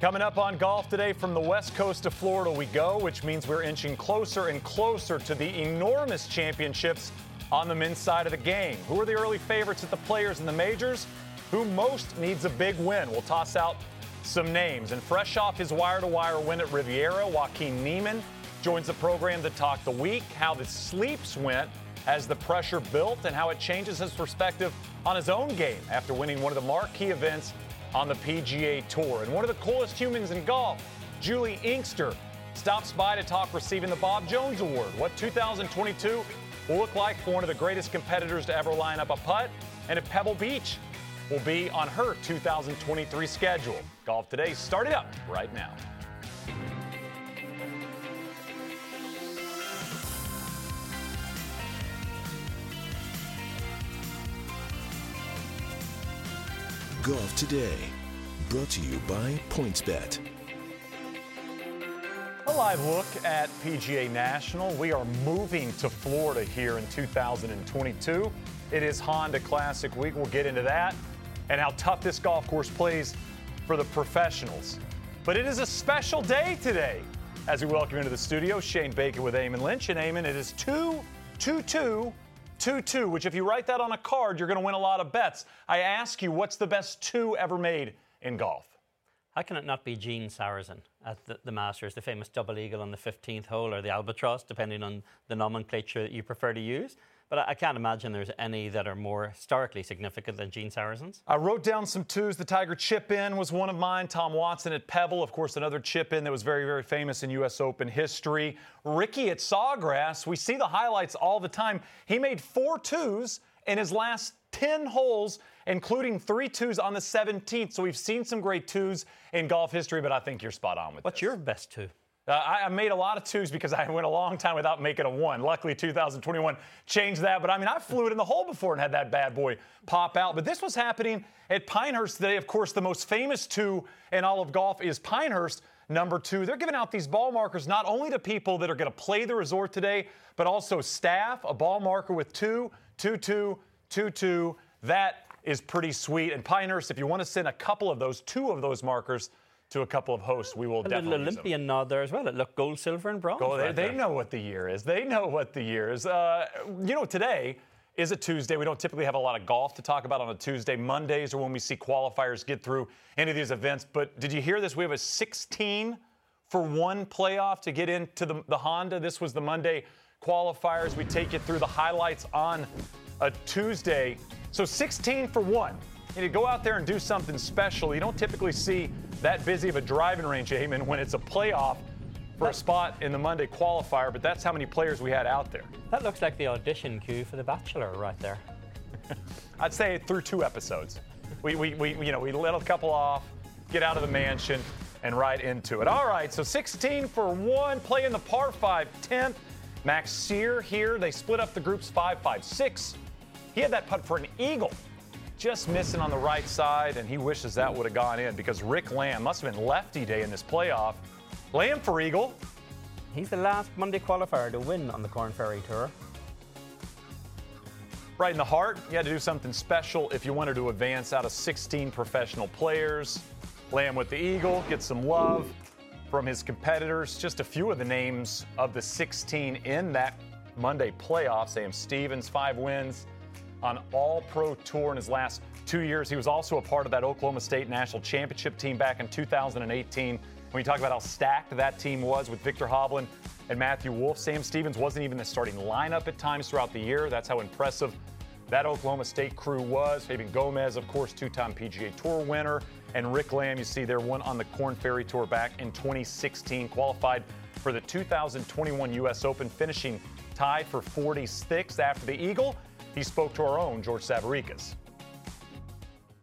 Coming up on golf today from the west coast of Florida we go, which means we're inching closer and closer to the enormous championships on the men's side of the game. Who are the early favorites at the players in the majors? Who most needs a big win? We'll toss out some names. And fresh off his wire to wire win at Riviera, Joaquin Niemann joins the program to talk the week, how the sleeps went as the pressure built, and how it changes his perspective on his own game after winning one of the marquee events on the PGA Tour. And one of the coolest humans in golf, Juli Inkster, stops by to talk receiving the Bob Jones Award. What 2022 will look like for one of the greatest competitors to ever line up a putt, and if Pebble Beach will be on her 2023 schedule. Golf Today started up right now. Golf Today, brought to you by PointsBet. A live look at PGA National. We are moving to Florida here in 2022. It is Honda Classic Week. We'll get into that and how tough this golf course plays for the professionals. But it is a special day today as we welcome into the studio Shane Bacon with Eamon Lynch. And Eamon, it is 2 2 2 2 2, which if you write that on a card, you're going to win a lot of bets. I ask you, what's the best two ever made in golf? How can it not be Gene Sarazen at the, the, Masters, the famous double eagle on the 15th hole or the albatross, depending on the nomenclature that you prefer to use? But I, can't imagine there's any that are more historically significant than Gene Sarazen's. I wrote down some twos. The Tiger chip in was one of mine. Tom Watson at Pebble, of course, another chip in that was very, very famous in U.S. Open history. Ricky at Sawgrass, we see the highlights all the time. He made four twos in his last 10 holes, including three twos on the 17th. So we've seen some great twos in golf history, but I think you're spot on with that. What's this. your best two? Uh, I, I, made a lot of twos because I went a long time without making a one. Luckily, 2021 changed that. But I mean, I flew it in the hole before and had that bad boy pop out. But this was happening at Pinehurst today. Of course, the most famous two in all of golf is Pinehurst. Number two, they're giving out these ball markers not only to people that are going to play the resort today, but also staff. A ball marker with two, two, two, two, two. That is pretty sweet. And Pinehurst, if you want to send a couple of those, two of those markers to a couple of hosts. We will a definitely. little Olympian nod there as well. It looked gold, silver, and bronze. Gold, right they, they know what the year is. They know what the year is. Uh, you know, today is a Tuesday. We don't typically have a lot of golf to talk about on a Tuesday. Mondays are when we see qualifiers get through any of these events. But did you hear this? We have a 16 for one playoff to get into the, the Honda. This was the Monday qualifiers. We take you through the highlights on a Tuesday. So 16 for one. You go out there and do something special. You don't typically see that busy of a driving range, Eamon, when it's a playoff for a spot in the Monday qualifier, but that's how many players we had out there. That looks like the audition queue for The Bachelor right there. I'd say through two episodes. We, we, we, you know, we let a couple off, get out of the mansion, and right into it. All right, so 16 for one, playing the par 5 10th. Max Sear here, they split up the groups 5 5 6. He had that putt for an eagle just missing on the right side, and he wishes that would have gone in because Rick Lamb must have been lefty day in this playoff. Lamb for Eagle. He's the last Monday qualifier to win on the Corn Ferry Tour. Right in the heart, you had to do something special if you wanted to advance out of 16 professional players. Lamb with the Eagle, get some love from his competitors. Just a few of the names of the 16 in that Monday playoff. Sam Stevens, five wins on All Pro Tour in his last two years. He was also a part of that Oklahoma State National Championship team back in 2018. When you talk about how stacked that team was with Viktor Hovland and Matthew Wolff, Sam Stevens wasn't even the starting lineup at times throughout the year. That's how impressive that Oklahoma State crew was. Fabian Gomez, of course, two time PGA Tour winner. And Rick Lamb, you see there, won on the Corn Ferry Tour back in 2016, qualified for the 2021 U.S. Open, finishing tied for 46th after the Eagle. He spoke to our own George Savaricas.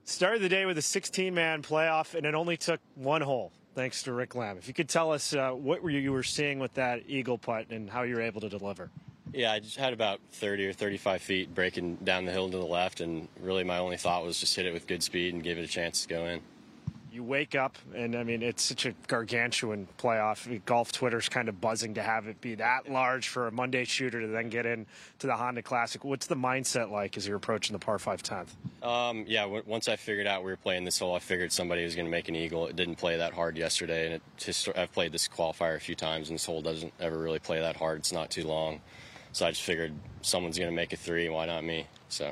Started the day with a 16 man playoff, and it only took one hole, thanks to Rick Lamb. If you could tell us uh, what were you were seeing with that eagle putt and how you were able to deliver. Yeah, I just had about 30 or 35 feet breaking down the hill to the left, and really my only thought was just hit it with good speed and give it a chance to go in. You wake up, and I mean, it's such a gargantuan playoff. Golf Twitter's kind of buzzing to have it be that large for a Monday shooter to then get in to the Honda Classic. What's the mindset like as you're approaching the par 5 10th? Um, yeah, w- once I figured out we were playing this hole, I figured somebody was going to make an eagle. It didn't play that hard yesterday, and it just, I've played this qualifier a few times, and this hole doesn't ever really play that hard. It's not too long. So I just figured someone's going to make a three, why not me? So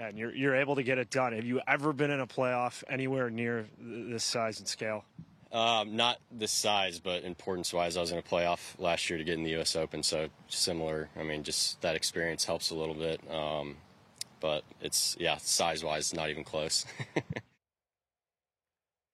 and you're, you're able to get it done. Have you ever been in a playoff anywhere near this size and scale? Um, not this size, but importance wise, I was in a playoff last year to get in the U.S. Open, so similar. I mean, just that experience helps a little bit. Um, but it's, yeah, size wise, not even close.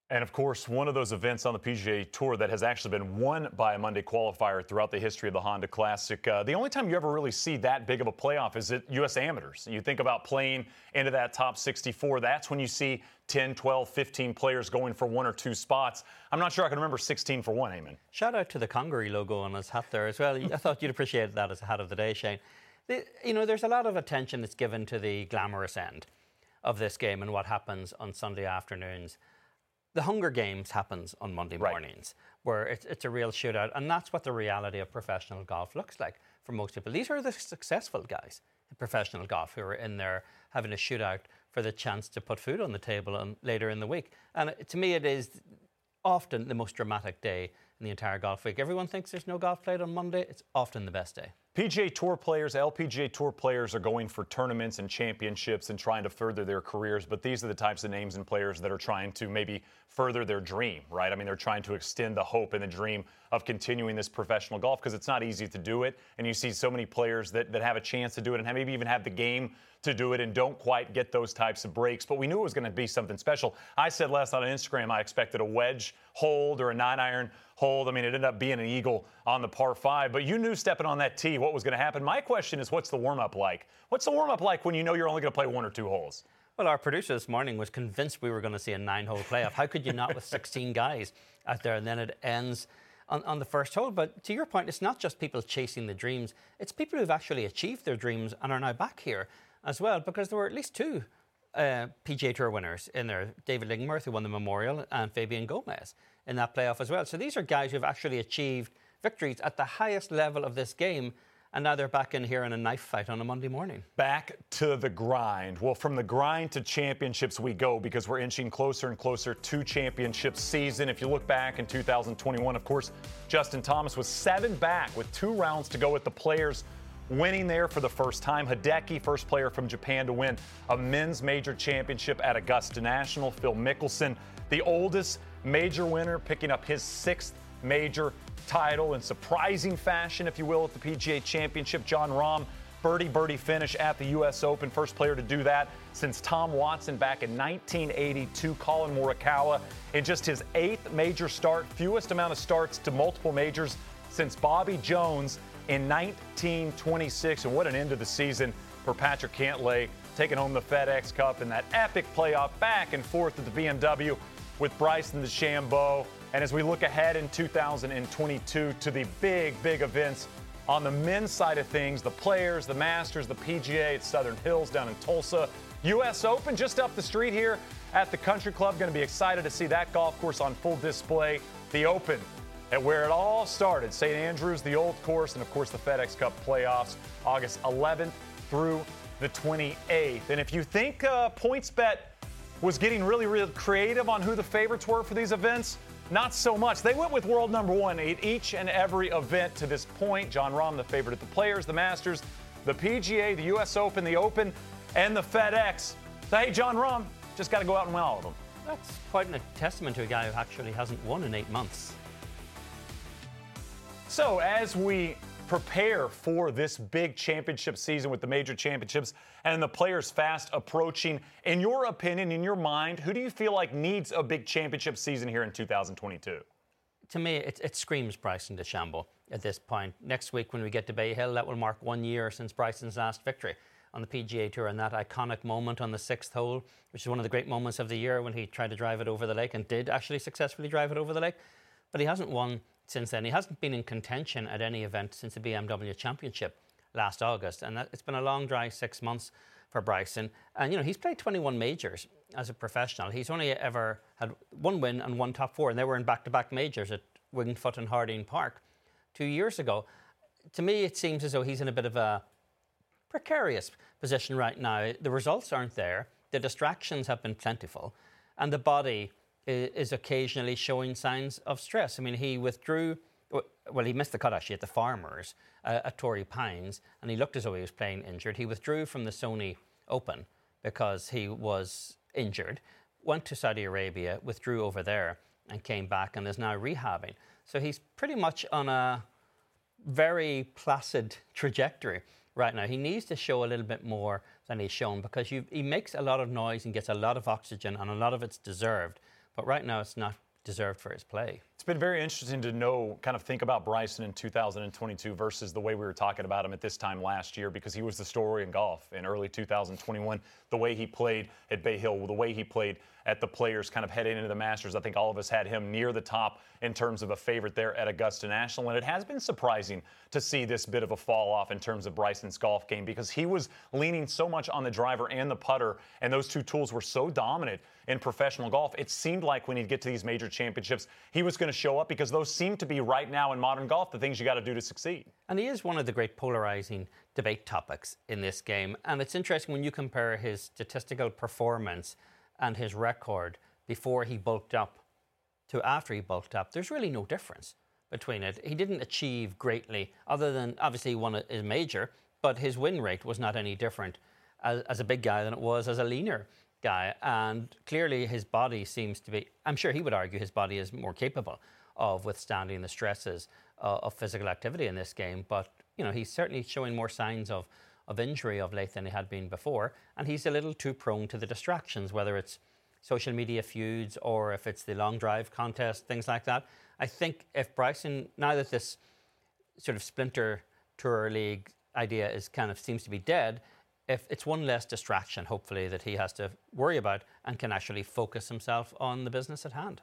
And of course, one of those events on the PGA Tour that has actually been won by a Monday qualifier throughout the history of the Honda Classic. Uh, the only time you ever really see that big of a playoff is at U.S. Amateurs. You think about playing into that top 64, that's when you see 10, 12, 15 players going for one or two spots. I'm not sure I can remember 16 for one, Eamon. Shout out to the Congaree logo on his hat there as well. I thought you'd appreciate that as a hat of the day, Shane. The, you know, there's a lot of attention that's given to the glamorous end of this game and what happens on Sunday afternoons the Hunger Games happens on Monday right. mornings, where it's, it's a real shootout, and that's what the reality of professional golf looks like for most people. These are the successful guys in professional golf who are in there having a shootout for the chance to put food on the table on, later in the week. And to me, it is often the most dramatic day in the entire golf week. Everyone thinks there's no golf played on Monday. It's often the best day. PGA Tour players, LPGA Tour players are going for tournaments and championships and trying to further their careers, but these are the types of names and players that are trying to maybe further their dream, right? I mean, they're trying to extend the hope and the dream of continuing this professional golf because it's not easy to do it. And you see so many players that, that have a chance to do it and maybe even have the game to do it and don't quite get those types of breaks. But we knew it was going to be something special. I said last night on Instagram I expected a wedge hold or a nine iron hold. I mean, it ended up being an eagle on the par five, but you knew stepping on that tee what was going to happen. My question is, what's the warm up like? What's the warm up like when you know you're only going to play one or two holes? Well, our producer this morning was convinced we were going to see a nine hole playoff. How could you not with 16 guys out there? And then it ends on, on the first hole. But to your point, it's not just people chasing the dreams, it's people who've actually achieved their dreams and are now back here as well, because there were at least two uh, PGA Tour winners in there David Lingmerth, who won the Memorial, and Fabian Gomez in that playoff as well. So these are guys who've actually achieved victories at the highest level of this game. And now they're back in here in a knife fight on a Monday morning. Back to the grind. Well, from the grind to championships we go because we're inching closer and closer to championship season. If you look back in 2021, of course, Justin Thomas was seven back with two rounds to go with the players winning there for the first time. Hideki, first player from Japan to win a men's major championship at Augusta National. Phil Mickelson, the oldest major winner, picking up his sixth major title in surprising fashion, if you will, at the PGA Championship. Jon Rahm, birdie birdie finish at the U.S. Open, first player to do that since Tom Watson back in 1982. Collin Morikawa in just his eighth major start, fewest amount of starts to multiple majors since Bobby Jones in 1926. And what an end to the season for Patrick Cantlay, taking home the FedEx Cup in that epic playoff back and forth at the BMW with Bryson DeChambeau. And as we look ahead in 2022 to the big, big events on the men's side of things, the players, the Masters, the PGA at Southern Hills down in Tulsa, U.S. Open just up the street here at the Country Club. Going to be excited to see that golf course on full display. The Open at where it all started, St. Andrews, the old course, and of course the FedEx Cup playoffs, August 11th through the 28th. And if you think uh, PointsBet was getting really, really creative on who the favorites were for these events. Not so much. They went with world number one at each and every event to this point. Jon Rahm, the favorite of the players, the Masters, the PGA, the U.S. Open, the Open, and the FedEx. So, hey, Jon Rahm, just got to go out and win all of them. That's quite a testament to a guy who actually hasn't won in eight months. So, as we prepare for this big championship season with the major championships and the players fast approaching. In your opinion, in your mind, who do you feel like needs a big championship season here in 2022? To me, it, it screams Bryson DeChambeau at this point. Next week, when we get to Bay Hill, that will mark one year since Bryson's last victory on the PGA Tour and that iconic moment on the sixth hole, which is one of the great moments of the year when he tried to drive it over the lake and did actually successfully drive it over the lake. But he hasn't won since then. He hasn't been in contention at any event since the BMW Championship last August, and that, it's been a long, dry six months for Bryson. And, you know, he's played 21 majors as a professional. He's only ever had one win and one top four, and they were in back to back majors at Winged Foot and Harding Park two years ago. To me, it seems as though he's in a bit of a precarious position right now. The results aren't there, the distractions have been plentiful, and the body is occasionally showing signs of stress. I mean, he withdrew. Well, he missed the cut actually at the Farmers uh, at Torrey Pines, and he looked as though he was playing injured. He withdrew from the Sony Open because he was injured, went to Saudi Arabia, withdrew over there, and came back and is now rehabbing. So he's pretty much on a very placid trajectory right now. He needs to show a little bit more than he's shown because he makes a lot of noise and gets a lot of oxygen, and a lot of it's deserved. But right now, it's not deserved for his play. It's been very interesting to know, kind of think about Bryson in 2022 versus the way we were talking about him at this time last year because he was the story in golf in early 2021. The way he played at Bay Hill, the way he played at the Players, kind of heading into the Masters. I think all of us had him near the top in terms of a favorite there at Augusta National. And it has been surprising to see this bit of a fall off in terms of Bryson's golf game because he was leaning so much on the driver and the putter, and those two tools were so dominant in professional golf. It seemed like when he'd get to these major championships, he was going to show up because those seem to be right now in modern golf the things you got to do to succeed. And he is one of the great polarizing debate topics in this game. And it's interesting when you compare his statistical performance and his record before he bulked up to after he bulked up, there's really no difference between it. He didn't achieve greatly, other than obviously he won a, major, but his win rate was not any different as, as, a big guy than it was as a leaner guy. And clearly his body seems to be, I'm sure he would argue his body is more capable of withstanding the stresses uh, of physical activity in this game. But, you know, he's certainly showing more signs of, of injury of late than he had been before. And he's a little too prone to the distractions, whether it's social media feuds or if it's the long drive contest, things like that. I think if Bryson, now that this sort of splinter tour league idea is kind of seems to be dead, if it's one less distraction, hopefully, that he has to worry about and can actually focus himself on the business at hand.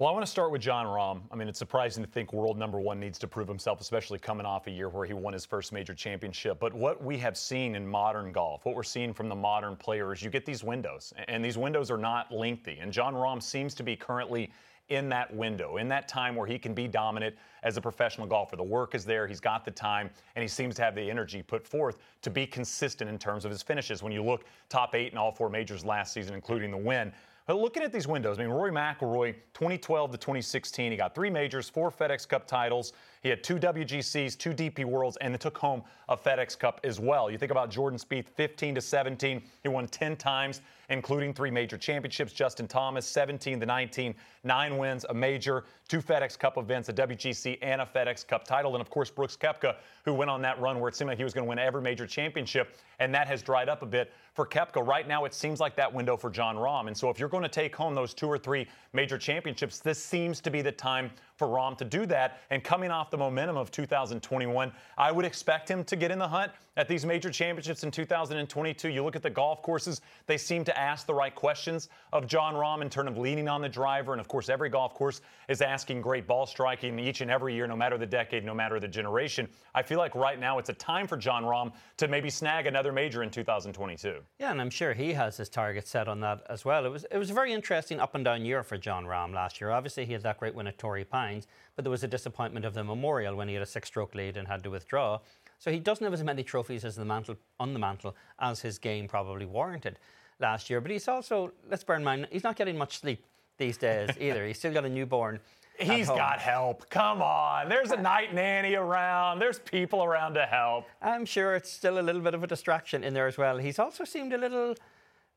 Well, I want to start with Jon Rahm. I mean, it's surprising to think world number one needs to prove himself, especially coming off a year where he won his first major championship. But what we have seen in modern golf, what we're seeing from the modern players, you get these windows, and these windows are not lengthy. And Jon Rahm seems to be currently in that window, in that time where he can be dominant as a professional golfer. The work is there, he's got the time, and he seems to have the energy put forth to be consistent in terms of his finishes. When you look top eight in all four majors last season, including the win, but looking at these windows, I mean, Rory McIlroy, 2012 to 2016, he got three majors, four FedEx Cup titles. He had two WGCs, two DP Worlds, and then took home a FedEx Cup as well. You think about Jordan Spieth, 15 to 17, he won 10 times, including three major championships. Justin Thomas, 17 to 19, nine wins, a major, two FedEx Cup events, a WGC, and a FedEx Cup title. And of course, Brooks Koepka, who went on that run where it seemed like he was going to win every major championship, and that has dried up a bit for Koepka. Right now, it seems like that window for Jon Rahm. And so if you're going to take home those two or three major championships, this seems to be the time for Rahm to do that. And coming off the momentum of 2021, I would expect him to get in the hunt at these major championships in 2022. You look at the golf courses, they seem to ask the right questions of Jon Rahm in terms of leaning on the driver. And of course, every golf course is asking great ball striking each and every year, no matter the decade, no matter the generation. I feel like right now it's a time for Jon Rahm to maybe snag another major in 2022. Yeah, and I'm sure he has his target set on that as well. It was it was a very interesting up and down year for Jon Rahm last year. Obviously, he had that great win at Torrey Pines, but there was a disappointment of the Memorial when he had a six-stroke lead and had to withdraw. So he doesn't have as many trophies as the mantle on the mantle as his game probably warranted last year. But he's also let's bear in mind he's not getting much sleep these days either. he's still got a newborn. He's got help. Come on. There's a night nanny around. There's people around to help. I'm sure it's still a little bit of a distraction in there as well. He's also seemed a little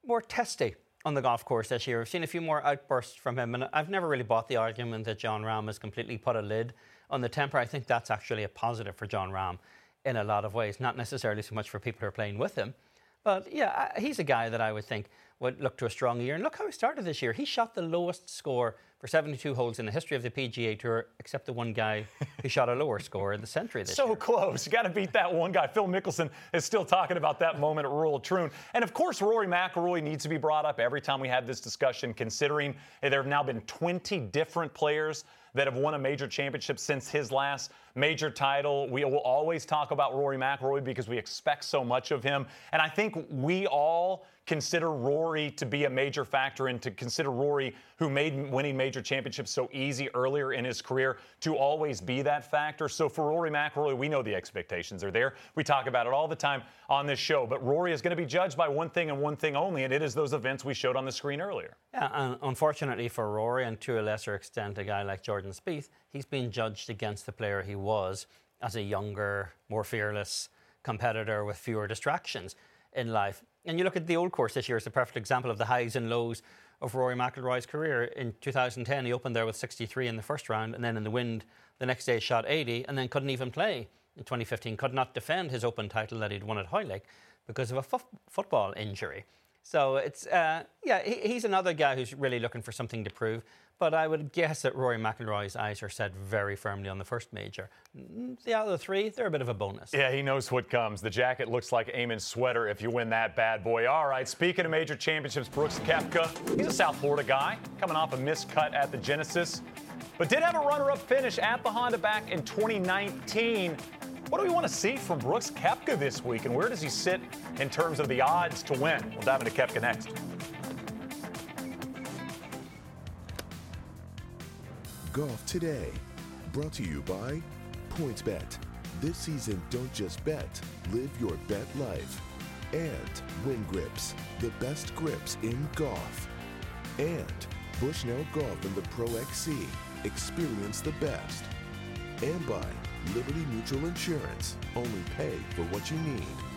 more testy on the golf course this year. I've seen a few more outbursts from him, and I've never really bought the argument that Jon Rahm has completely put a lid on the temper. I think that's actually a positive for Jon Rahm in a lot of ways, not necessarily so much for people who are playing with him. But yeah, he's a guy that I would think would look to a strong year. And look how he started this year. He shot the lowest score for 72 holes in the history of the PGA Tour, except the one guy who shot a lower score in the century this so year. close. You got to beat that one guy. Phil Mickelson is still talking about that moment at Royal Troon. And of course, Rory McIlroy needs to be brought up every time we have this discussion, considering there have now been 20 different players that have won a major championship since his last major title. We will always talk about Rory McIlroy because we expect so much of him. And I think we all consider Rory to be a major factor and to consider Rory, who made winning major championships so easy earlier in his career, to always be that factor. So for Rory McIlroy, we know the expectations are there. We talk about it all the time on this show. But Rory is going to be judged by one thing and one thing only, and it is those events we showed on the screen earlier. Yeah, and unfortunately for Rory, and to a lesser extent, a guy like Jordan Spieth, he's been judged against the player he was as a younger, more fearless competitor with fewer distractions in life. And you look at the old course this year, it's a perfect example of the highs and lows of Rory McIlroy's career. In 2010, he opened there with 63 in the first round, and then in the wind the next day shot 80, and then couldn't even play. In 2015, could not defend his Open title that he'd won at Hoylake because of a football injury. So it's uh, yeah, he, he's another guy who's really looking for something to prove. But I would guess that Rory McIlroy's eyes are set very firmly on the first major. Mm, the other three, they're a bit of a bonus. Yeah, he knows what comes. The jacket looks like Eamon's sweater if you win that bad boy. All right, speaking of major championships, Brooks Koepka, he's a South Florida guy, coming off a missed cut at the Genesis, but did have a runner-up finish at the Honda back in 2019. What do we want to see from Brooks Koepka this week, and where does he sit in terms of the odds to win? We'll dive into Koepka next. Golf Today, brought to you by PointsBet. This season, don't just bet, live your bet life. And Winn Grips, the best grips in golf. And Bushnell Golf and the Pro XE, experience the best. And by Liberty Mutual Insurance, only pay for what you need.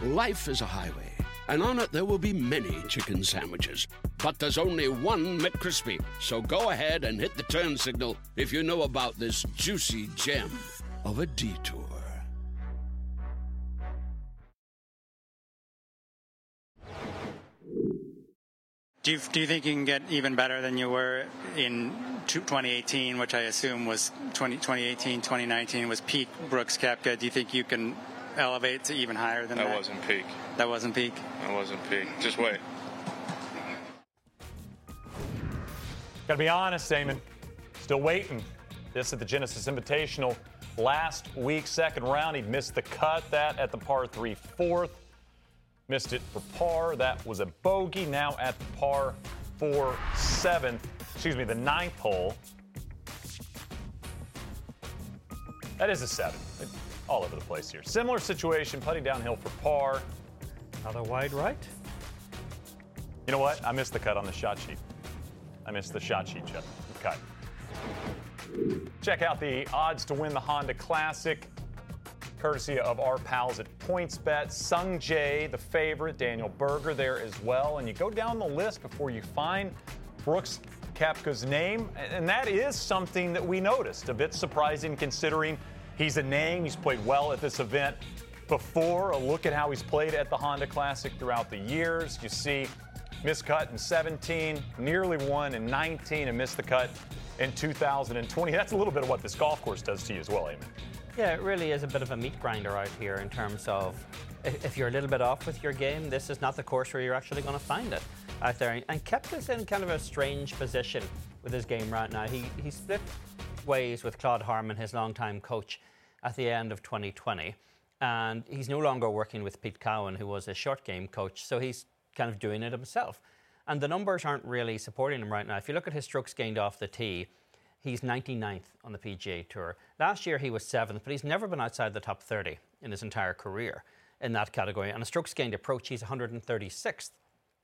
Life is a highway, and on it there will be many chicken sandwiches. But there's only one McCrispy. So go ahead and hit the turn signal if you know about this juicy gem of a detour. Do you, do you think you can get even better than you were in 2018, which I assume was 20, 2018, 2019 was peak Brooks Koepka? Do you think you can elevate to even higher than that? That wasn't peak. That wasn't peak. That wasn't peak. Just wait. Gotta be honest, Damon. Still waiting. This at the Genesis Invitational last week, second round. He missed the cut. That at the par three fourth. Missed it for par. That was a bogey. Now at the par four seventh. Excuse me, the ninth hole. That is a seven. It, all over the place here. Similar situation, putting downhill for par. Another wide right. You know what? I missed the cut on the shot sheet. I missed the shot sheet, Jeff. Cut. Check out the odds to win the Honda Classic, courtesy of our pals at PointsBet. Sung Jae, the favorite, Daniel Berger there as well. And you go down the list before you find Brooks Koepka's name, and that is something that we noticed. A bit surprising considering he's a name, he's played well at this event before. A look at how he's played at the Honda Classic throughout the years. You see missed cut in 17, nearly won in 19, and missed the cut in 2020. That's a little bit of what this golf course does to you as well, Eamon. Yeah, it really is a bit of a meat grinder out here in terms of if, you're a little bit off with your game, this is not the course where you're actually going to find it out there. And Koepka's in kind of a strange position with his game right now. He, he split ways with Claude Harmon, his longtime coach, at the end of 2020. And he's no longer working with Pete Cowan, who was a short game coach. So he's kind of doing it himself. And the numbers aren't really supporting him right now. If you look at his strokes gained off the tee, he's 99th on the PGA Tour. Last year he was seventh, but he's never been outside the top 30 in his entire career in that category. And a strokes gained approach, he's 136th.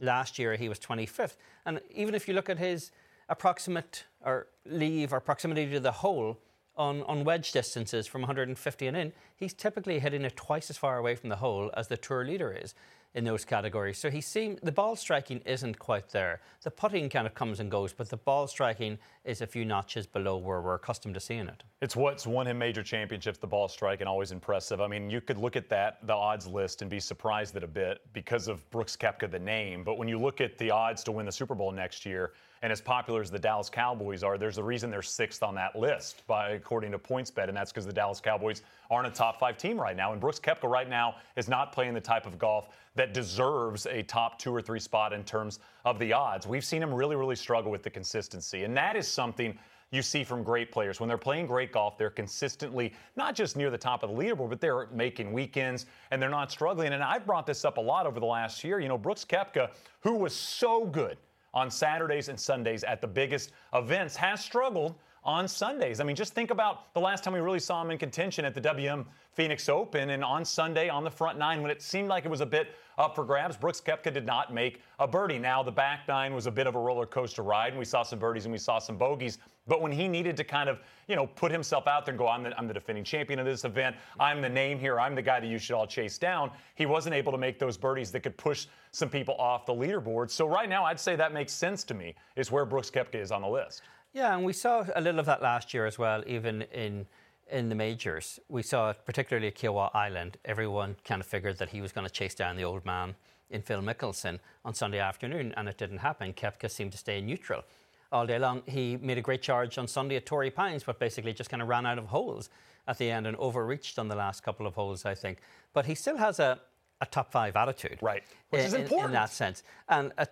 Last year he was 25th. And even if you look at his approximate or leave or proximity to the hole on, on wedge distances from 150 and in, he's typically hitting it twice as far away from the hole as the tour leader is in those categories. So he seemed the ball striking isn't quite there. The putting kind of comes and goes, but the ball striking is a few notches below where we're accustomed to seeing it. It's what's won him major championships, the ball striking, always impressive. I mean, you could look at that, the odds list, and be surprised at a bit because of Brooks Koepka, the name. But when you look at the odds to win the Super Bowl next year, and as popular as the Dallas Cowboys are, there's a reason they're sixth on that list, by according to PointsBet, and that's because the Dallas Cowboys aren't a top five team right now. And Brooks Koepka right now is not playing the type of golf that deserves a top two or three spot in terms of the odds. We've seen him really, really struggle with the consistency, and that is something you see from great players. When they're playing great golf, they're consistently not just near the top of the leaderboard, but they're making weekends and they're not struggling. And I've brought this up a lot over the last year. You know, Brooks Koepka, who was so good on Saturdays and Sundays at the biggest events, has struggled on Sundays. I mean, just think about the last time we really saw him in contention at the WM Phoenix Open and on Sunday on the front nine when it seemed like it was a bit up for grabs. Brooks Koepka did not make a birdie. Now, the back nine was a bit of a roller coaster ride, and we saw some birdies and we saw some bogeys. But when he needed to kind of, you know, put himself out there and go, I'm the, I'm the defending champion of this event, I'm the name here, I'm the guy that you should all chase down, he wasn't able to make those birdies that could push some people off the leaderboard. So right now, I'd say that makes sense to me, is where Brooks Koepka is on the list. Yeah, and we saw a little of that last year as well, even in in the majors. We saw it particularly at Kiawah Island. Everyone kind of figured that he was going to chase down the old man in Phil Mickelson on Sunday afternoon, and it didn't happen. Koepka seemed to stay neutral all day long. He made a great charge on Sunday at Torrey Pines, but basically just kind of ran out of holes at the end and overreached on the last couple of holes, I think. But he still has a, a top five attitude. Right. Which in, is important. In that sense. And a,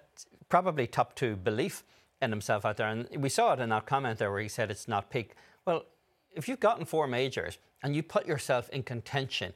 probably top two belief in himself out there. And we saw it in that comment there where he said it's not peak. Well, if you've gotten four majors and you put yourself in contention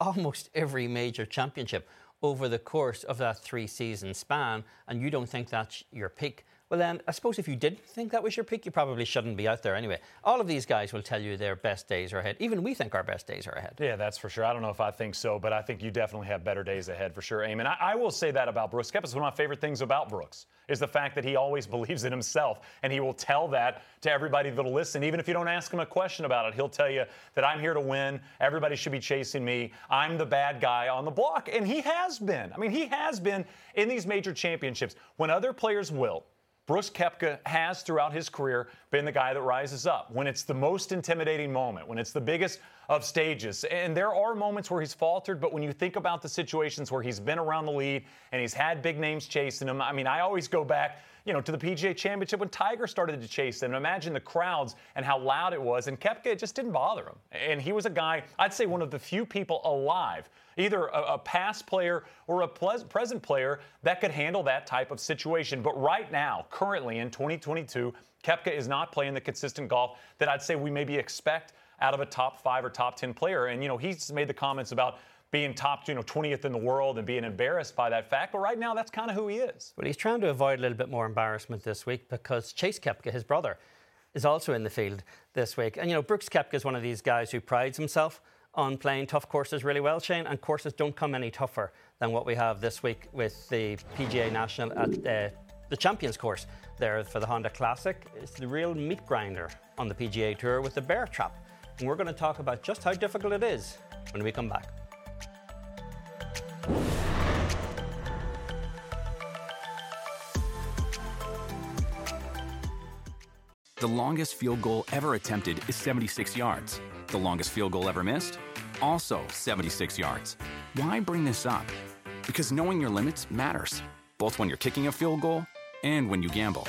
almost every major championship over the course of that three season span and you don't think that's your peak, well, then I suppose if you didn't think that was your peak, you probably shouldn't be out there anyway. All of these guys will tell you their best days are ahead. Even we think our best days are ahead. Yeah, that's for sure. I don't know if I think so, but I think you definitely have better days ahead for sure, Eamon. I, I will say that about Brooks Koepka. It's one of my favorite things about Brooks is the fact that he always believes in himself, and he will tell that to everybody that'll listen. Even if you don't ask him a question about it, he'll tell you that I'm here to win. Everybody should be chasing me. I'm the bad guy on the block, and he has been. I mean, he has been in these major championships when other players will. Brooks Koepka has throughout his career been the guy that rises up when it's the most intimidating moment, when it's the biggest of stages. And there are moments where he's faltered, but when you think about the situations where he's been around the lead and he's had big names chasing him, I mean, I always go back you know, to the PGA Championship when Tiger started to chase them. Imagine the crowds and how loud it was. And Koepka just didn't bother him. And he was a guy, I'd say, one of the few people alive, either a, a past player or a present player that could handle that type of situation. But right now, currently in 2022, Koepka is not playing the consistent golf that I'd say we maybe expect out of a top five or top 10 player. And, you know, he's made the comments about being top, you know, 20th in the world and being embarrassed by that fact. But right now, that's kind of who he is. Well, he's trying to avoid a little bit more embarrassment this week because Chase Koepka, his brother, is also in the field this week. And, you know, Brooks Koepka is one of these guys who prides himself on playing tough courses really well, Shane, and courses don't come any tougher than what we have this week with the PGA National at uh, the Champions course there for the Honda Classic. It's the real meat grinder on the PGA Tour with the bear trap. And we're going to talk about just how difficult it is when we come back. The longest field goal ever attempted is 76 yards. The longest field goal ever missed? Also 76 yards. Why bring this up? Because knowing your limits matters, both when you're kicking a field goal and when you gamble.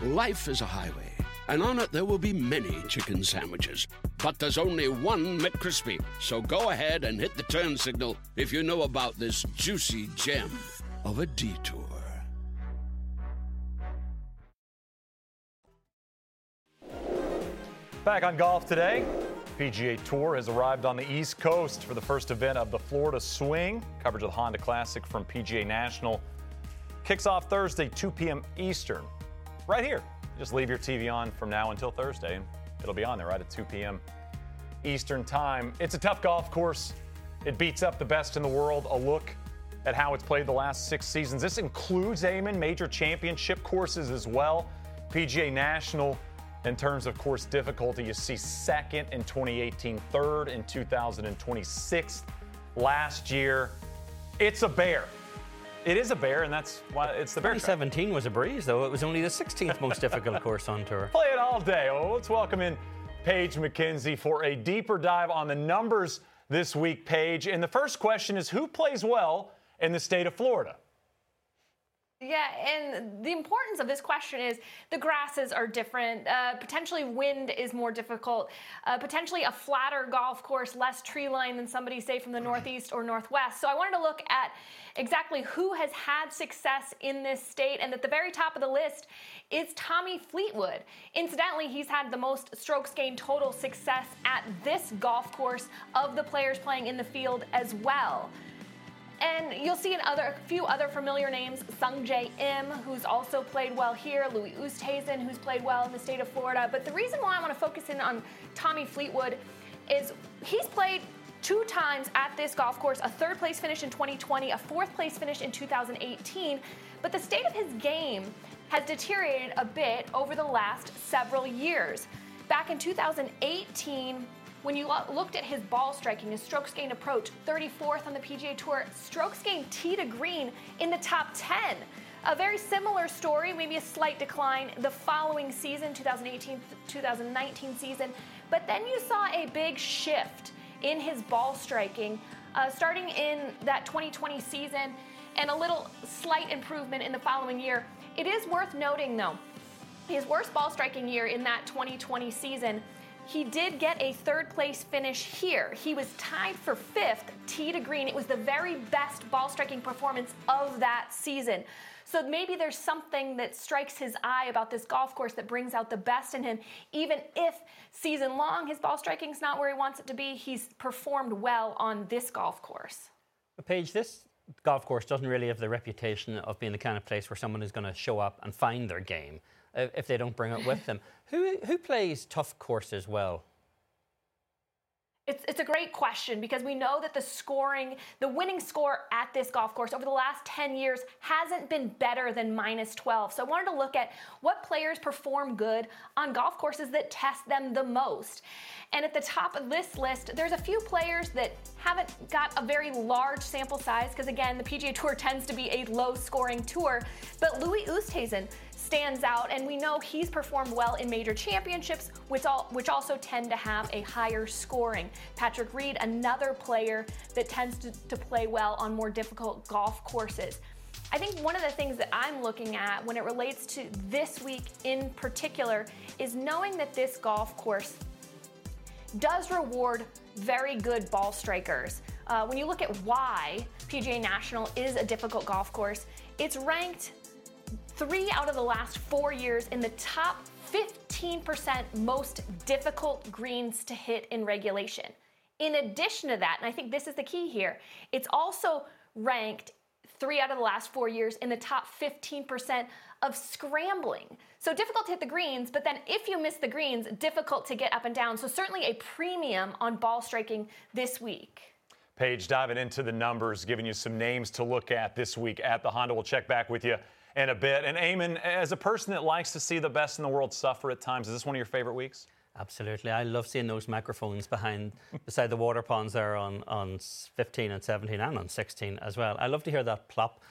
Life is a highway, and on it there will be many chicken sandwiches. But there's only one McCrispy. So go ahead and hit the turn signal if you know about this juicy gem of a detour. Back on golf today. PGA Tour has arrived on the East Coast for the first event of the Florida Swing. Coverage of the Honda Classic from PGA National kicks off Thursday, 2 p.m. Eastern. Right here. Just leave your TV on from now until Thursday, and it'll be on there right at 2 p.m. Eastern Time. It's a tough golf course. It beats up the best in the world. A look at how it's played the last six seasons. This includes Amen major championship courses as well. PGA National in terms of course difficulty, you see second in 2018, third in 2026. Last year, it's a bear. It is a bear, and that's why it's the bear. 2017 was a breeze, though. It was only the 16th most difficult course on tour. Play it all day. Well, let's welcome in Paige McKenzie for a deeper dive on the numbers this week, Paige. And the first question is who plays well in the state of Florida? Yeah, and the importance of this question is the grasses are different. Uh, potentially, wind is more difficult. Uh, potentially, a flatter golf course, less tree line than somebody, say, from the northeast or northwest. So, I wanted to look at exactly who has had success in this state. And at the very top of the list is Tommy Fleetwood. Incidentally, he's had the most strokes gained total success at this golf course of the players playing in the field as well. And you'll see in other, a few other familiar names, Sungjae Im, who's also played well here, Louis Oosthuizen, who's played well in the state of Florida. But the reason why I want to focus in on Tommy Fleetwood is he's played two times at this golf course, a third place finish in 2020, a fourth place finish in 2018. But the state of his game has deteriorated a bit over the last several years. Back in 2018, when you looked at his ball striking, his strokes gained approach, 34th on the PGA Tour, strokes gained tee to green in the top 10. A very similar story, maybe a slight decline the following season, 2018 2019 season. But then you saw a big shift in his ball striking, uh, starting in that 2020 season, and a little slight improvement in the following year. It is worth noting, though, his worst ball striking year in that 2020 season he did get a third place finish here. He was tied for fifth, tee to green. It was the very best ball striking performance of that season. So maybe there's something that strikes his eye about this golf course that brings out the best in him. Even if season long his ball striking is not where he wants it to be, he's performed well on this golf course. Paige, this golf course doesn't really have the reputation of being the kind of place where someone is going to show up and find their game if they don't bring it with them. Who, who plays tough courses well? It's, it's a great question because we know that the scoring, the winning score at this golf course over the last 10 years hasn't been better than minus 12. So I wanted to look at what players perform good on golf courses that test them the most. And at the top of this list, there's a few players that haven't got a very large sample size because again, the PGA Tour tends to be a low scoring tour. But Louis Oosthuizen stands out, and we know he's performed well in major championships, which, all, which also tend to have a higher scoring. Patrick Reed, another player that tends to, to play well on more difficult golf courses. I think one of the things that I'm looking at when it relates to this week in particular is knowing that this golf course does reward very good ball strikers. Uh, when you look at why PGA National is a difficult golf course, it's ranked three out of the last four years in the top 15% most difficult greens to hit in regulation. In addition to that, and I think this is the key here, it's also ranked three out of the last four years in the top 15% of scrambling. So difficult to hit the greens, but then if you miss the greens, difficult to get up and down. So certainly a premium on ball striking this week. Paige diving into the numbers, giving you some names to look at this week at the Honda. We'll check back with you in a bit. And Eamon, as a person that likes to see the best in the world suffer at times, is this one of your favorite weeks? Absolutely. I love seeing those microphones behind beside the water ponds there on, on 15 and 17 and on 16 as well. I love to hear that plop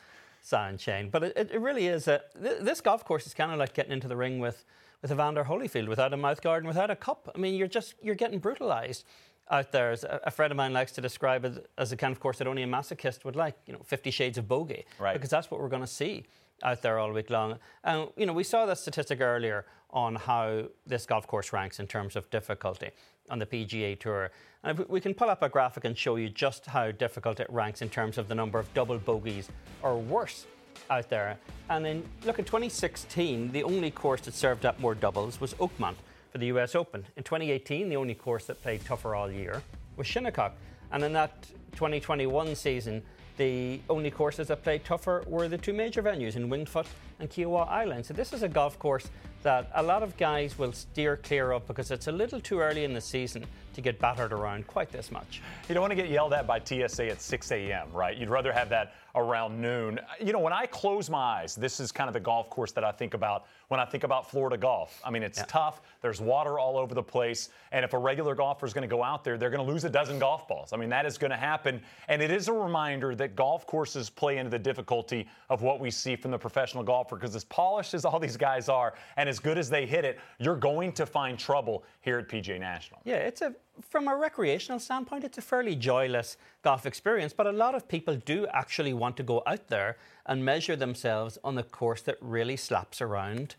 sound, Shane. But it, it really is a, this golf course is kind of like getting into the ring with with Evander Holyfield without a mouthguard and without a cup. I mean, you're just you're getting brutalized out there. As a, a friend of mine likes to describe it as a kind of course that only a masochist would like. You know, Fifty Shades of Bogey, right? Because that's what we're going to see out there all week long. And you know, we saw that statistic earlier on how this golf course ranks in terms of difficulty on the PGA Tour. And we can pull up a graphic and show you just how difficult it ranks in terms of the number of double bogeys or worse out there. And then look at 2016, the only course that served up more doubles was Oakmont for the US Open. In 2018, the only course that played tougher all year was Shinnecock. And in that 2021 season, the only courses that played tougher were the two major venues in Winged Foot and Kiawah Island. So this is a golf course that a lot of guys will steer clear of because it's a little too early in the season to get battered around quite this much. You don't want to get yelled at by TSA at 6 a.m., right? You'd rather have that around noon. You know, when I close my eyes, this is kind of the golf course that I think about when I think about Florida golf. I mean, it's yeah. tough. There's water all over the place. And if a regular golfer is going to go out there, they're going to lose a dozen golf balls. I mean, that is going to happen. And it is a reminder that golf courses play into the difficulty of what we see from the professional golfer because as polished as all these guys are and as good as they hit it, you're going to find trouble here at PGA National. Yeah, it's a from a recreational standpoint, it's a fairly joyless golf experience, but a lot of people do actually want to go out there and measure themselves on the course that really slaps around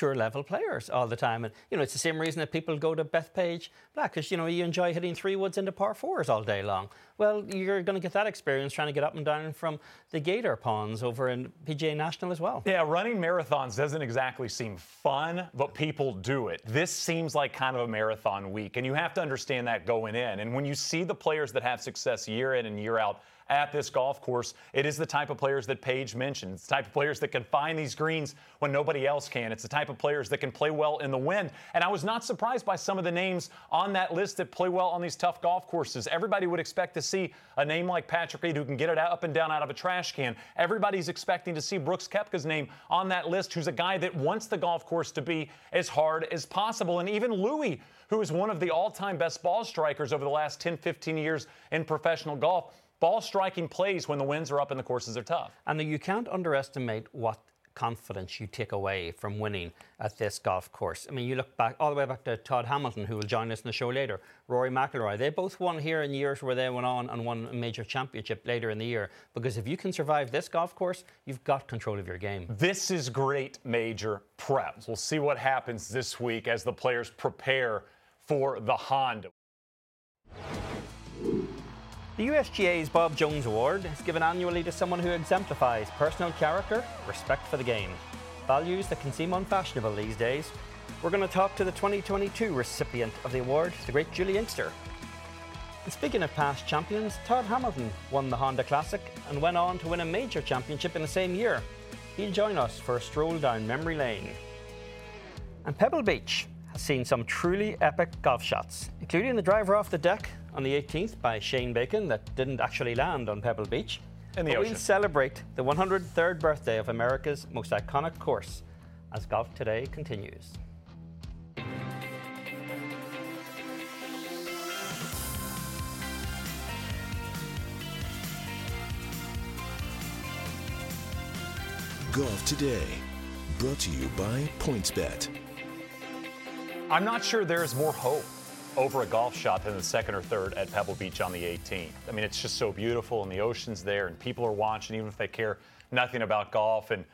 tour level players all the time. And, you know, it's the same reason that people go to Bethpage Black, because, you know, you enjoy hitting three woods into par fours all day long. Well, you're going to get that experience trying to get up and down from the Gator ponds over in PGA National as well. Yeah, running marathons doesn't exactly seem fun, but people do it. This seems like kind of a marathon week, and you have to understand that going in. And when you see the players that have success year in and year out, at this golf course. It is the type of players that Paige mentioned. It's the type of players that can find these greens when nobody else can. It's the type of players that can play well in the wind. And I was not surprised by some of the names on that list that play well on these tough golf courses. Everybody would expect to see a name like Patrick Reed who can get it up and down out of a trash can. Everybody's expecting to see Brooks Koepka's name on that list, who's a guy that wants the golf course to be as hard as possible. And even Louis, who is one of the all time best ball strikers over the last 10, 15 years in professional golf, ball striking plays when the winds are up and the courses are tough. And you can't underestimate what confidence you take away from winning at this golf course. I mean, you look back all the way back to Todd Hamilton, who will join us in the show later, Rory McIlroy. They both won here in years where they went on and won a major championship later in the year. Because if you can survive this golf course, you've got control of your game. This is great major prep. We'll see what happens this week as the players prepare for the Honda. The USGA's Bob Jones Award is given annually to someone who exemplifies personal character, respect for the game, values that can seem unfashionable these days. We're going to talk to the 2022 recipient of the award, the great Juli Inkster. And speaking of past champions, Todd Hamilton won the Honda Classic and went on to win a major championship in the same year. He'll join us for a stroll down memory lane. And Pebble Beach has seen some truly epic golf shots, including the driver off the deck on the 18th by Shane Bacon that didn't actually land on Pebble Beach. In the but ocean. We'll celebrate the 103rd birthday of America's most iconic course as Golf Today continues. Golf Today, brought to you by PointsBet. I'm not sure there's more hope over a golf shot than the second or third at Pebble Beach on the 18th. I mean, it's just so beautiful, and the ocean's there, and people are watching, even if they care nothing about golf. And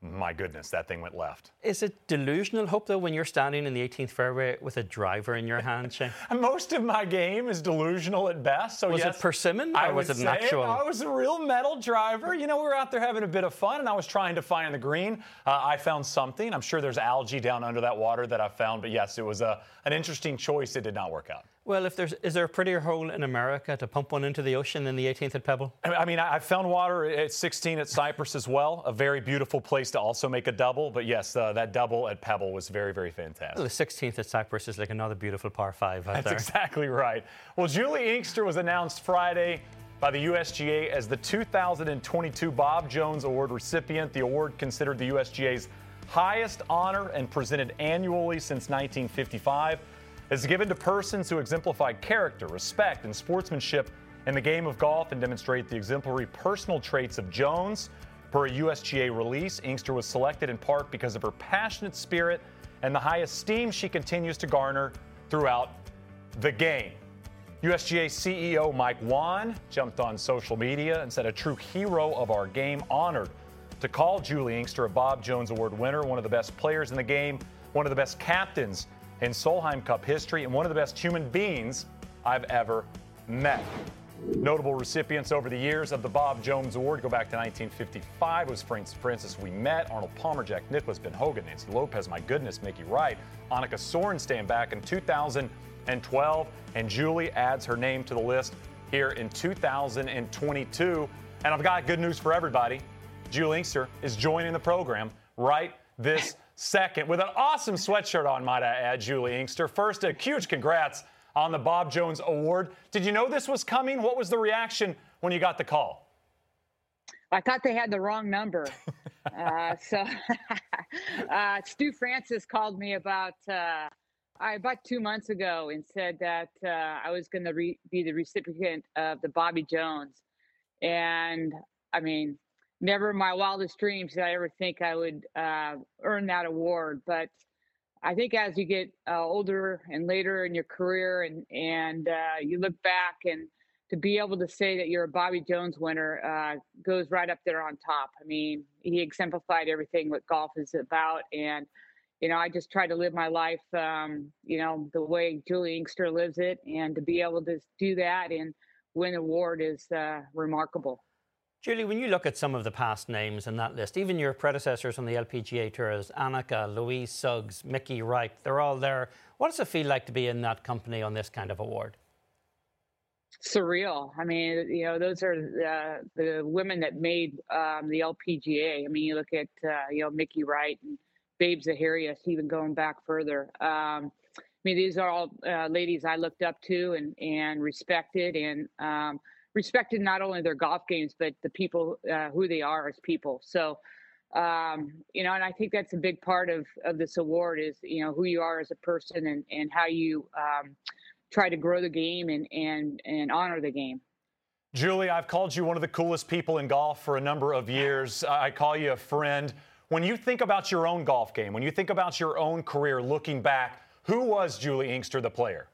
my goodness, that thing went left. Is it delusional hope, though, when you're standing in the 18th fairway with a driver in your hand, Shane? Most of my game is delusional at best. So was yes, it persimmon or I was it an actual? I was a real metal driver. You know, we were out there having a bit of fun, and I was trying to find the green. Uh, I found something. I'm sure there's algae down under that water that I found, but yes, it was a, an interesting choice. It did not work out. Well, if there's is there a prettier hole in America to pump one into the ocean than the 18th at Pebble? I mean, I found water at 16 at Cypress as well. A very beautiful place to also make a double. But yes, uh, that double at Pebble was very, very fantastic. Well, the 16th at Cypress is like another beautiful par five out That's there. exactly right. Well, Juli Inkster was announced Friday by the USGA as the 2022 Bob Jones Award recipient. The award considered the USGA's highest honor and presented annually since 1955 is given to persons who exemplify character, respect, and sportsmanship in the game of golf and demonstrate the exemplary personal traits of Jones. Per a USGA release, Inkster was selected in part because of her passionate spirit and the high esteem she continues to garner throughout the game. USGA CEO Mike Whan jumped on social media and said, A true hero of our game, honored to call Juli Inkster a Bob Jones Award winner, one of the best players in the game, one of the best captains in Solheim Cup history and one of the best human beings I've ever met. Notable recipients over the years of the Bob Jones Award go back to 1955. It was Francis Ouimet, Arnold Palmer, Jack Nicklaus, Ben Hogan, Nancy Lopez, my goodness, Mickey Wright, Annika Sorenstam back in 2012, and Juli adds her name to the list here in 2022. And I've got good news for everybody. Juli Inkster is joining the program right this second with an awesome sweatshirt on, might I add, Juli Inkster. First, a huge congrats on the Bob Jones Award. Did you know this was coming? What was the reaction when you got the call? I thought they had the wrong number. uh, so uh, Stu Francis called me about uh, about two months ago and said that uh, I was going to re- be the recipient of the Bobby Jones, and I mean, never in my wildest dreams did I ever think I would uh, earn that award. But I think as you get uh, older and later in your career, and and uh, you look back and to be able to say that you're a Bobby Jones winner uh, goes right up there on top. I mean, he exemplified everything what golf is about, and you know, I just try to live my life, um, you know, the way Juli Inkster lives it, and to be able to do that and win an award is uh, remarkable. Juli, when you look at some of the past names in that list, even your predecessors on the LPGA tours, Annika, Louise Suggs, Mickey Wright, they're all there. What does it feel like to be in that company on this kind of award? Surreal. I mean, you know, those are uh, the women that made um, the LPGA. I mean, you look at, uh, you know, Mickey Wright and Babe Zaharias, even going back further. Um, I mean, these are all uh, ladies I looked up to and, and respected. And, um, respected not only their golf games but the people uh, who they are as people. So, um, you know, and I think that's a big part of of this award is you know who you are as a person and and how you um, try to grow the game and and and honor the game. Juli, I've called you one of the coolest people in golf for a number of years. I call you a friend. When you think about your own golf game, when you think about your own career looking back, who was Juli Inkster, the player?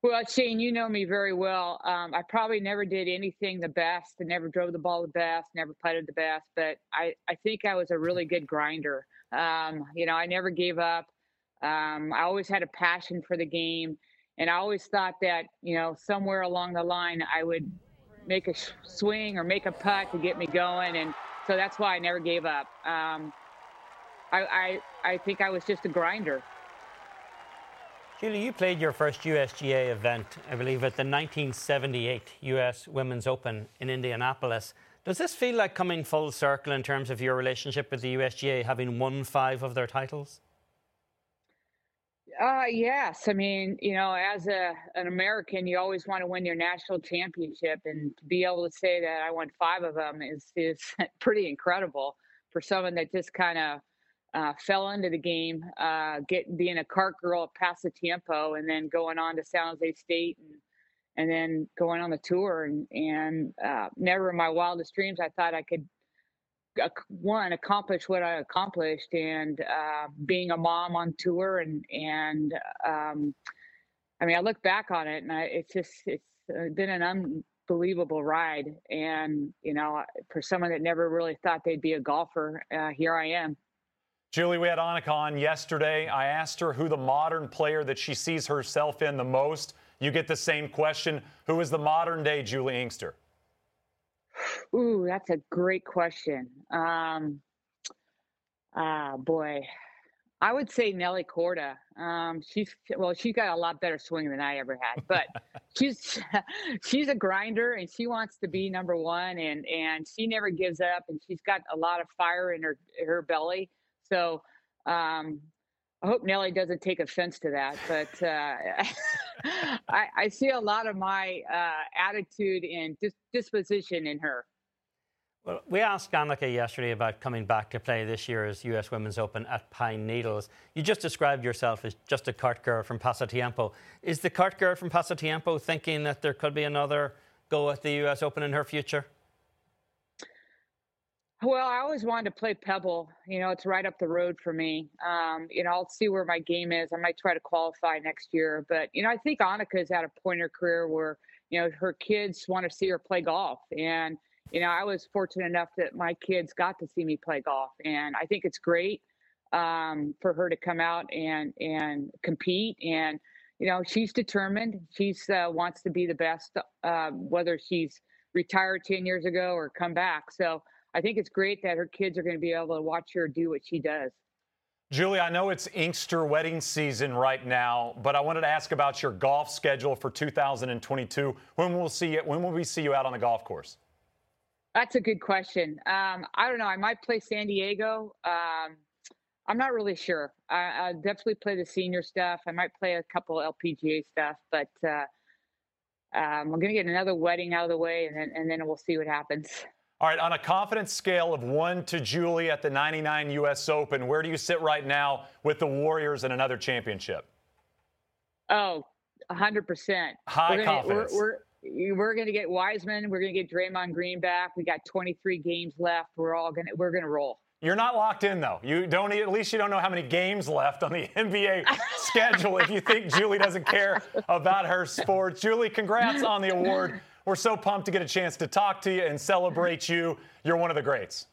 Well, Shane, you know me very well. Um, I probably never did anything the best and never drove the ball the best, never putted the best, but I, I think I was a really good grinder. Um, you know, I never gave up. Um, I always had a passion for the game. And I always thought that, you know, somewhere along the line, I would make a swing or make a putt to get me going. And so that's why I never gave up. Um, I, I, I think I was just a grinder. Juli, you played your first USGA event, I believe, at the 1978 US Women's Open in Indianapolis. Does this feel like coming full circle in terms of your relationship with the USGA, having won five of their titles? Uh, yes. I mean, you know, as a an American, you always want to win your national championship, and to be able to say that I won five of them is is pretty incredible for someone that just kind of uh, fell into the game, uh, getting being a cart girl at Pasatiempo, and then going on to San Jose State, and and then going on the tour, and and uh, never in my wildest dreams I thought I could one accomplish what I accomplished, and uh, being a mom on tour, and and um, I mean I look back on it, and I, it's just it's been an unbelievable ride, and you know for someone that never really thought they'd be a golfer, uh, here I am. Juli, we had Annika on yesterday. I asked her who the modern player that she sees herself in the most. You get the same question. Who is the modern day Juli Inkster? Ooh, that's a great question. Um, ah, boy. I would say Nelly Korda. Um, she's well, she's got a lot better swing than I ever had, but she's she's a grinder and she wants to be number one, and and she never gives up, and she's got a lot of fire in her her belly. So um, I hope Nelly doesn't take offense to that, but uh, I, I, see a lot of my uh, attitude and dis- disposition in her. Well, we asked Annika yesterday about coming back to play this year's US Women's Open at Pine Needles. You just described yourself as just a cart girl from Pasatiempo. Is the cart girl from Pasatiempo thinking that there could be another go at the US Open in her future? Well, I always wanted to play Pebble. You know, it's right up the road for me. Um, you know, I'll see where my game is. I might try to qualify next year. But, you know, I think Annika is at a point in her career where, you know, her kids want to see her play golf. And, you know, I was fortunate enough that my kids got to see me play golf, and I think it's great um, for her to come out and and compete. And you know, she's determined. She's uh, wants to be the best, uh, whether she's retired ten years ago or come back. So I think it's great that her kids are going to be able to watch her do what she does. Juli, I know it's Inkster wedding season right now, but I wanted to ask about your golf schedule for 2022. When will see you, when will we see you out on the golf course? That's a good question. Um, I don't know. I might play San Diego. Um, I'm not really sure. I, will definitely play the senior stuff. I might play a couple LPGA stuff, but uh, um, I'm going to get another wedding out of the way, and then, and then we'll see what happens. All right, on a confidence scale of one to Juli at the 99 U.S. Open, where do you sit right now with the Warriors and another championship? Oh, 100%. High we're gonna, confidence. We're, we're, we're going to get Wiseman. We're going to get Draymond Green back. We got 23 games left. We're all going to we're going to roll. You're not locked in though. You don't at least you don't know how many games left on the NBA schedule if you think Juli doesn't care about her sports. Juli, congrats on the award. We're so pumped to get a chance to talk to you and celebrate you. You're one of the greats.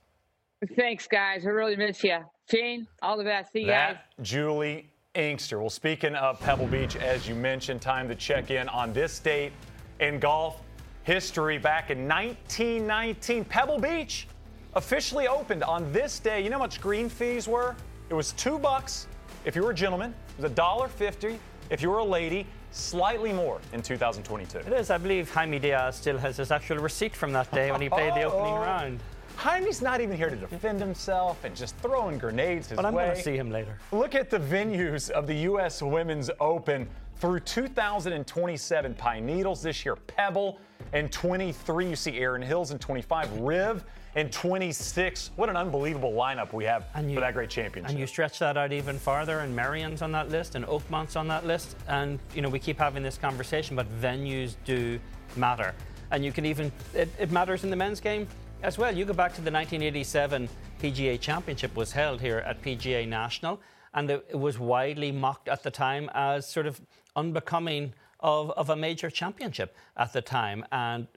Thanks, guys. I really miss you. Shane, all the best. See you that, guys. Juli Inkster. Well, speaking of Pebble Beach, as you mentioned, time to check in on this date in golf history back in 1919. Pebble Beach officially opened on this day. You know how much green fees were? It was two bucks if you were a gentleman. It was a dollar fifty if you were a lady. Slightly more in 2022. It is. I believe Jaime Diaz still has his actual receipt from that day when he played the opening round. Jaime's not even here to defend himself and just throwing grenades his but I'm way. Going to see him later. Look at the venues of the U.S. Women's Open through 2027 Pine Needles this year, Pebble, and 23 you see Erin Hills and 25 Riv and 26. What an unbelievable lineup we have you, for that great championship. And you stretch that out even farther, and Merion's on that list, and Oakmont's on that list, and you know we keep having this conversation, but venues do matter, and you can even it, it matters in the men's game as well. You go back to the 1987 PGA Championship was held here at PGA National and it, was widely mocked at the time as sort of unbecoming of, of a major championship at the time. And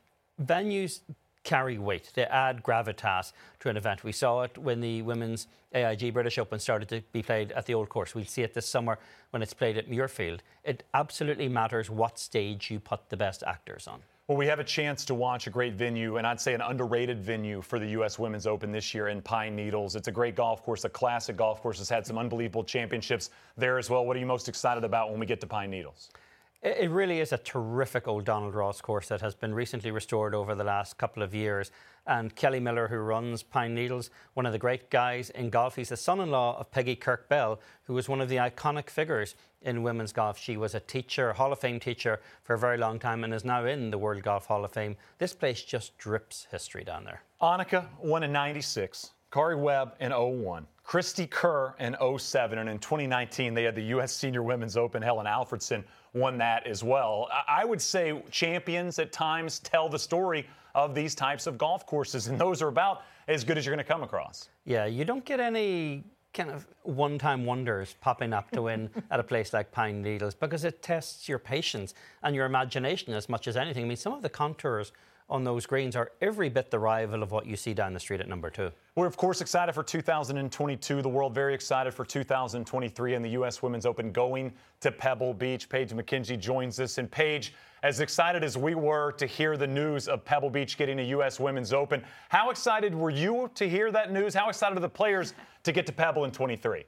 venues carry weight. They add gravitas to an event. We saw it when the women's AIG British Open started to be played at the Old Course. We'll see it this summer when it's played at Muirfield. It absolutely matters what stage you put the best actors on. Well, we have a chance to watch a great venue, and I'd say an underrated venue for the U.S. Women's Open this year in Pine Needles. It's a great golf course, a classic golf course. Has had some unbelievable championships there as well. What are you most excited about when we get to Pine Needles? It really is a terrific old Donald Ross course that has been recently restored over the last couple of years. And Kelly Miller, who runs Pine Needles, one of the great guys in golf, he's the son in law of Peggy Kirk Bell, who was one of the iconic figures in women's golf. She was a teacher, Hall of Fame teacher for a very long time, and is now in the World Golf Hall of Fame. This place just drips history down there. Annika won in 96, Karrie Webb in 01. Cristie Kerr in 07, and in 2019 they had the U.S. Senior Women's Open. Helen Alfredsson won that as well. I would say champions at times tell the story of these types of golf courses, and those are about as good as you're going to come across. Yeah, you don't get any kind of one-time wonders popping up to win at a place like Pine Needles because it tests your patience and your imagination as much as anything. I mean, some of the contours on those greens are every bit the rival of what you see down the street at number two. We're, of course, excited for 2022. The world very excited for 2023 and the U.S. Women's Open going to Pebble Beach. Paige Mackenzie joins us. And Paige, as excited as we were to hear the news of Pebble Beach getting a U.S. Women's Open, how excited were you to hear that news? How excited are the players to get to Pebble in 23?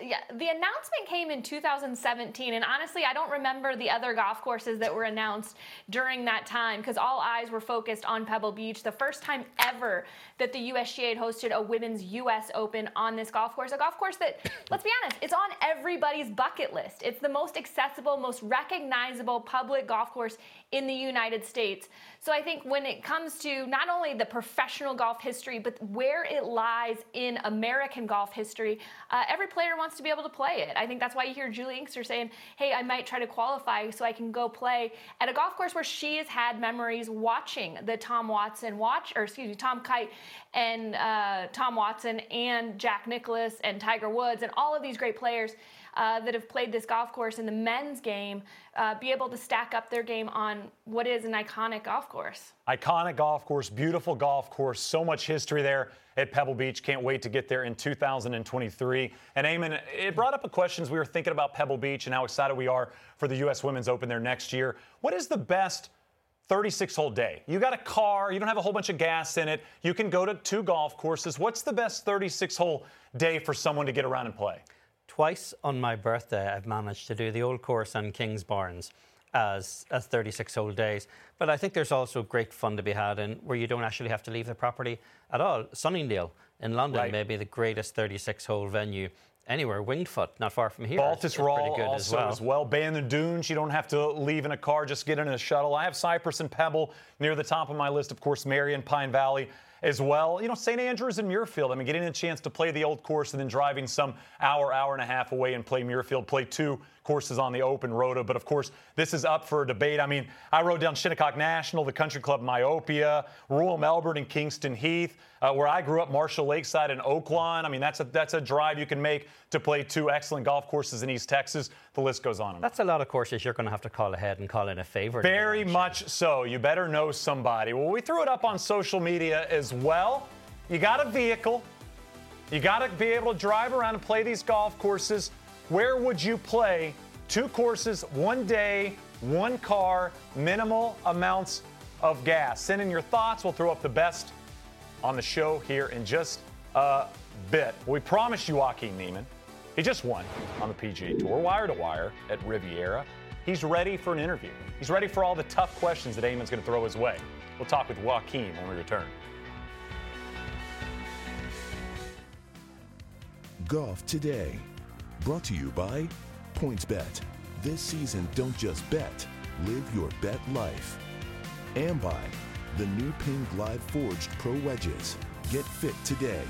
Yeah, the announcement came in 2017, and honestly, I don't remember the other golf courses that were announced during that time because all eyes were focused on Pebble Beach. The first time ever that the USGA had hosted a women's US Open on this golf course, a golf course that, let's be honest, it's on everybody's bucket list. It's the most accessible, most recognizable public golf course in the United States. So I think when it comes to not only the professional golf history, but where it lies in American golf history, uh, every player wants to be able to play it. I think that's why you hear Juli Inkster saying, hey, I might try to qualify so I can go play at a golf course where she has had memories watching the Tom Watson watch, or excuse me, Tom Kite and uh, Tom Watson and Jack Nicklaus and Tiger Woods and all of these great players uh, that have played this golf course in the men's game uh, be able to stack up their game on what is an iconic golf course. Iconic golf course, beautiful golf course, so much history there at Pebble Beach. Can't wait to get there in 2023. And Eamon, it brought up a question we were thinking about Pebble Beach and how excited we are for the U.S. Women's Open there next year. What is the best 36 hole day? You got a car, you don't have a whole bunch of gas in it, you can go to two golf courses. What's the best 36 hole day for someone to get around and play? Twice on my birthday, I've managed to do the old course on Kingsbarns as, as 36 hole days. But I think there's also great fun to be had in where you don't actually have to leave the property at all. Sunningdale in London Right. may be the greatest 36 hole venue anywhere. Winged Foot, not far from here. Baltus is- is pretty Raw good also as well. Bandon Dunes, you don't have to leave in a car, just get in a shuttle. I have Cypress and Pebble near the top of my list, of course, Merion, Pine Valley as well. You know, St. Andrews and Muirfield. I mean, getting a chance to play the old course and then driving some hour, hour and a half away and play Muirfield, play two courses on the open rota. But of course, this is up for a debate. I mean, I rode down Shinnecock National, the Country Club Myopia, Royal Melbourne and Kingston Heath, uh, where I grew up, Marshall Lakeside and Oaklawn. I mean, that's a that's a drive you can make to play two excellent golf courses in East Texas. The list goes on. That's a lot of courses you're going to have to call ahead and call in a favor. Very much so. You better know somebody. Well, we threw it up on social media as well. You got a vehicle. You got to be able to drive around and play these golf courses. Where would you play two courses, one day, one car, minimal amounts of gas? Send in your thoughts. We'll throw up the best on the show here in just a bit. We promised you Joaquin Niemann. He just won on the PGA Tour, wire to wire at Riviera. He's ready for an interview. He's ready for all the tough questions that Eamon's going to throw his way. We'll talk with Joaquin when we return. Golf Today. Brought to you by PointsBet. This season, don't just bet, live your bet life. And by the new Ping Glide Forged Pro Wedges. Get fit today.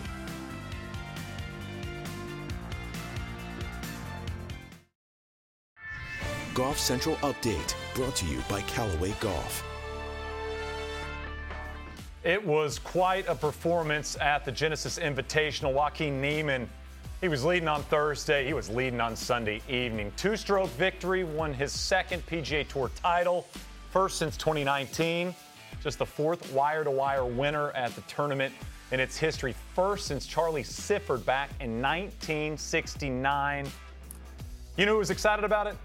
Golf Central Update. Brought to you by Callaway Golf. It was quite a performance at the Genesis Invitational. Joaquin Neiman, he was leading on Thursday. He was leading on Sunday evening. Two stroke victory, won his second PGA Tour title, first since 2019. Just the fourth wire to wire winner at the tournament in its history, first since Charlie Sifford back in 1969. You know who was excited about it?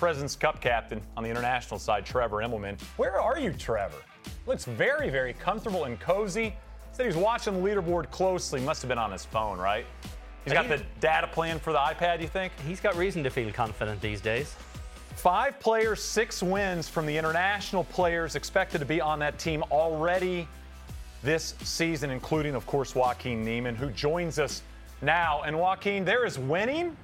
President's Cup captain on the international side, Trevor Immelman. Where are you, Trevor? Looks very, very comfortable and cozy. Said he was watching the leaderboard closely. Must have been on his phone, right? He's got the data plan for the iPad, you think? He's got reason to feel confident these days. Five players, six wins from the international players expected to be on that team already this season, including, of course, Joaquin Niemann, who joins us now. And Joaquin, there is winning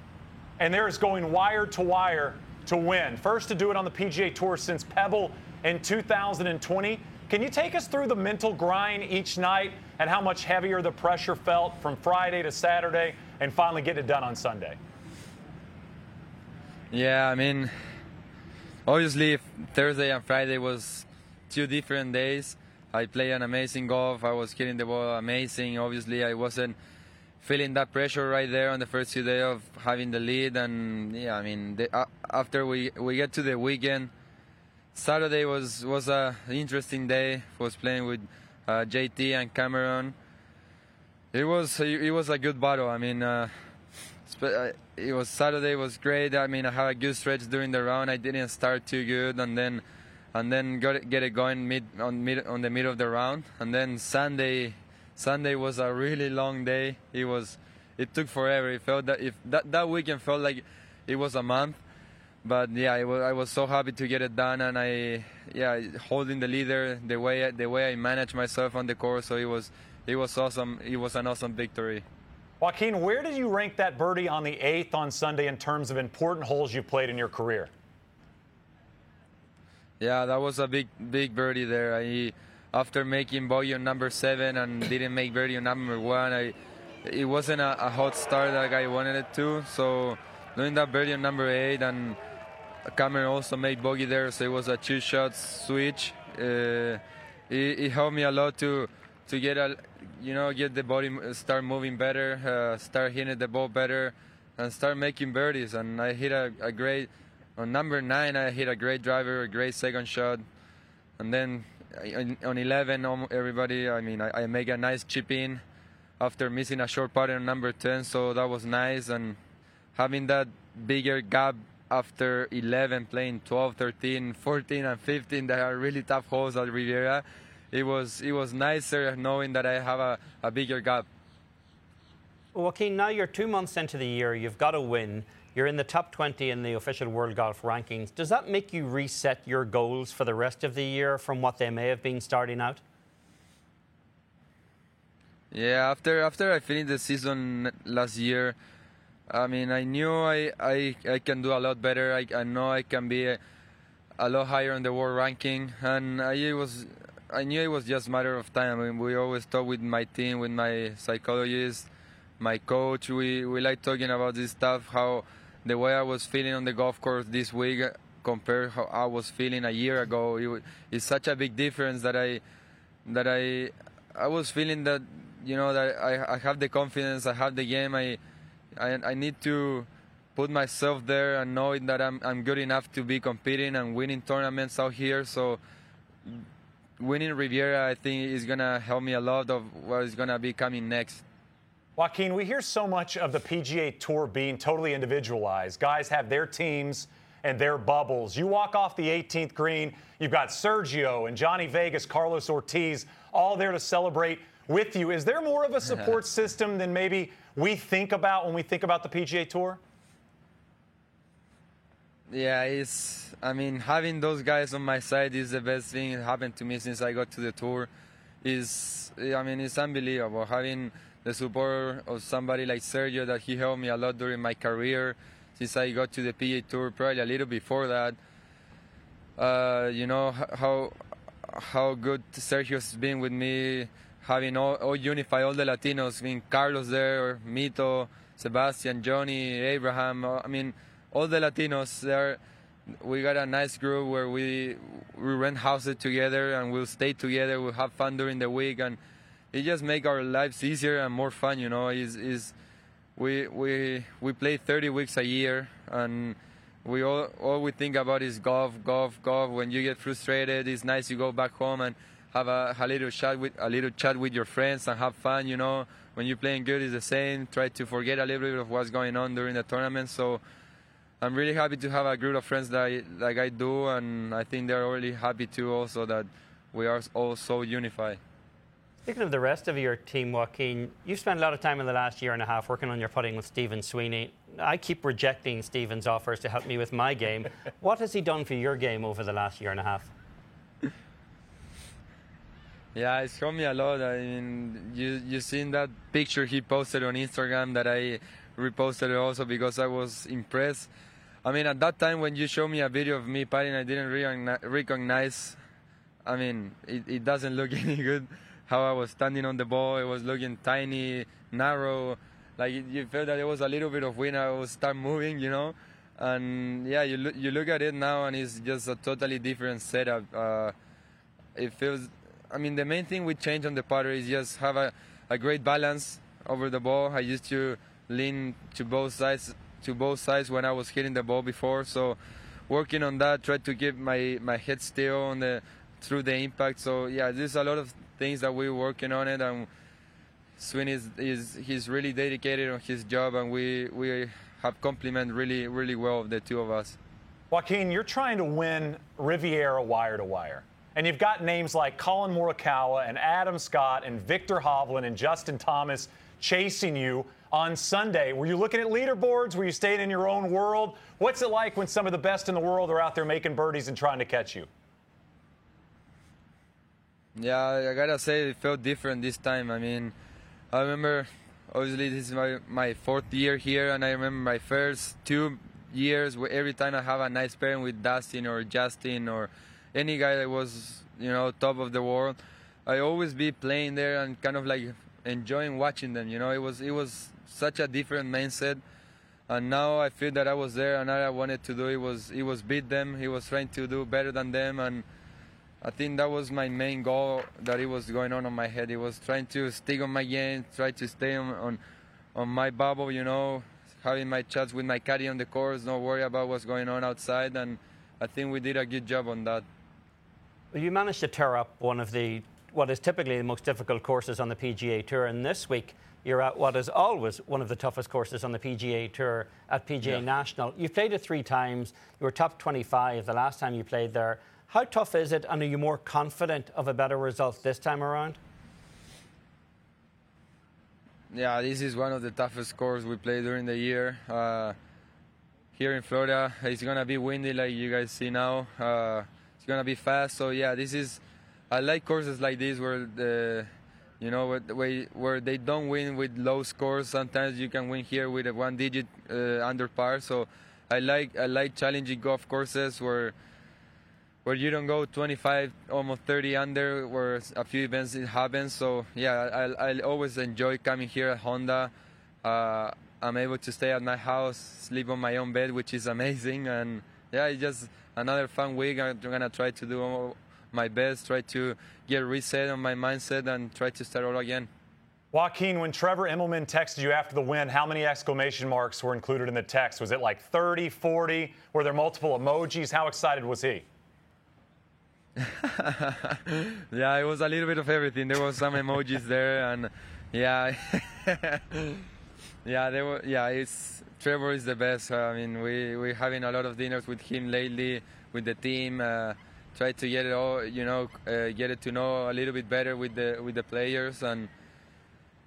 and there is going wire to wire to win. First to do it on the PGA Tour since Pebble in 2020. Can you take us through the mental grind each night and how much heavier the pressure felt from Friday to Saturday and finally get it done on Sunday? Yeah, I mean, obviously Thursday and Friday was two different days. I played an amazing golf. I was hitting the ball amazing. Obviously, I wasn't feeling that pressure right there on the first two days of having the lead. And yeah, I mean, the, uh, after we we get to the weekend, Saturday was was a interesting day. I Was playing with uh, JT and Cameron. It was it was a good battle. I mean. Uh, uh, it was Saturday was great. I mean, I had a good stretch during the round. I didn't start too good, and then and then got it, get it going mid on mid on the middle of the round. And then Sunday, Sunday was a really long day. It was it took forever. It felt that if that, that weekend felt like it was a month. But yeah, I was, I was so happy to get it done, and I yeah holding the leader the way the way I managed myself on the course. So it was it was awesome. It was an awesome victory. Joaquin, where did you rank that birdie on the eighth on Sunday in terms of important holes you've played in your career? Yeah, that was a big big birdie there. I after making bogey on number seven and didn't make birdie on number one, I it wasn't a, a hot start like I wanted it to. So doing that birdie on number eight and Cameron also made bogey there, so it was a two shot switch. Uh, it, it, helped me a lot to to get a you know get the body uh, start moving better, uh, start hitting the ball better, and start making birdies. And I hit a, a great on number nine. I hit a great driver, a great second shot, and then uh, on 11, um, everybody. I mean, I, I make a nice chip in after missing a short putt on number 10, so that was nice. And having that bigger gap after 11, playing 12, 13, 14, and 15, that are really tough holes at Riviera, it was it was nicer knowing that I have a, a bigger gap. Joaquin, now you're two months into the year, you've got a win. You're in the top 20 in the official World Golf rankings. Does that make you reset your goals for the rest of the year from what they may have been starting out? Yeah, after after I finished the season last year, I mean, I knew I I, I can do a lot better. I, I know I can be a, a lot higher in the world ranking, and I was I knew it was just a matter of time. I mean, we always talk with my team, with my psychologist, my coach. We we like talking about this stuff. How the way I was feeling on the golf course this week compared how I was feeling a year ago, it, it's such a big difference that I that I I was feeling that you know that I, I have the confidence, I have the game. I, I I need to put myself there and knowing that I'm I'm good enough to be competing and winning tournaments out here. So winning Riviera, I think, is gonna help me a lot of what is gonna be coming next. Joaquin, we hear so much of the PGA Tour being totally individualized. Guys have their teams and their bubbles. You walk off the 18th green, you've got Sergio and Johnny Vegas, Carlos Ortiz, all there to celebrate with you. Is there more of a support system than maybe we think about when we think about the PGA Tour? Yeah, it's. I mean, having those guys on my side is the best thing that happened to me since I got to the tour. Is I mean, it's unbelievable having the support of somebody like Sergio that he helped me a lot during my career since I got to the PGA Tour, probably a little before that. Uh, you know how how good Sergio's been with me, having all, all unify all the Latinos, being Carlos there, Mito, Sebastian, Johnny, Abraham. I mean, all the Latinos there. We got a nice group where we we rent houses together and we'll stay together. We'll have fun during the week and it just make our lives easier and more fun. You know, is is we we we play 30 weeks a year and we all all we think about is golf, golf, golf. When you get frustrated, it's nice to go back home and have a, a little chat with a little chat with your friends and have fun. You know, when you're playing good, it's the same. Try to forget a little bit of what's going on during the tournament. So. I'm really happy to have a group of friends that I, like I do, and I think they're really happy too. Also, that we are all so unified. Speaking of the rest of your team, Joaquin, you've spent a lot of time in the last year and a half working on your putting with Stephen Sweeney. I keep rejecting Stephen's offers to help me with my game. what has he done for your game over the last year and a half? Yeah, it's helped me a lot. I mean, you you seen that picture he posted on Instagram that I reposted also because I was impressed. I mean, at that time when you showed me a video of me putting, I didn't recognize. I mean, it, it doesn't look any good how I was standing on the ball. It was looking tiny, narrow. Like you felt that there was a little bit of wind. I was start moving, you know. And yeah, you look you look at it now, and it's just a totally different setup. Uh, it feels. I mean, the main thing we changed on the putter is just have a, a great balance over the ball. I used to lean to both sides to both sides when I was hitting the ball before. So working on that, try to keep my my head still on the through the impact. So yeah, there's a lot of things that we're working on it, and Swin is, is he's really dedicated on his job, and we we have complement really really well the two of us. Joaquin, you're trying to win Riviera wire to wire. And you've got names like Collin Morikawa and Adam Scott and Viktor Hovland and Justin Thomas chasing you on Sunday. Were you looking at leaderboards? Were you staying in your own world? What's it like when some of the best in the world are out there making birdies and trying to catch you? Yeah, I gotta say it felt different this time. I mean, I remember obviously this is my, my fourth year here, and I remember my first two years where every time I have a nice pairing with Dustin or Justin or any guy that was you know top of the world, I always be playing there and kind of like enjoying watching them. You know, it was it was such a different mindset. And now I feel that I was there, and all I wanted to do it was it was beat them. He was trying to do better than them, and I think that was my main goal that it was going on in my head. It was trying to stick on my game, try to stay on, on, on my bubble, you know, having my chats with my caddy on the course, not worry about what's going on outside. And I think we did a good job on that. Well, you managed to tear up one of the what is typically the most difficult courses on the PGA Tour, and this week you're at what is always one of the toughest courses on the PGA Tour at PGA yeah. National. You've played it three times. You were top 25 the last time you played there. How tough is it, and are you more confident of a better result this time around? Yeah, this is one of the toughest courses we play during the year. Uh, here in Florida, it's gonna be windy, like you guys see now. Uh, it's gonna be fast, so yeah, this is. I like courses like this where the, you know, where, they don't win with low scores. Sometimes you can win here with a one-digit uh, under par. So I like I like challenging golf courses where where you don't go 25, almost 30 under, where a few events it happens. So yeah, I, I always enjoy coming here at Honda. Uh, I'm able to stay at my house, sleep on my own bed, which is amazing. And yeah, it's just another fun week. I'm gonna try to do my best, try to get reset on my mindset, and try to start all again. Joaquin, when Trevor Immelman texted you after the win, how many exclamation marks were included in the text? Was it like 30, 40? Were there multiple emojis? How excited was he? yeah, it was a little bit of everything. There was some emojis there, and yeah, yeah, there were. Yeah, it's Trevor is the best. I mean, we we having a lot of dinners with him lately, with the team. Uh, try to get it all, you know, uh, get it to know a little bit better with the with the players, and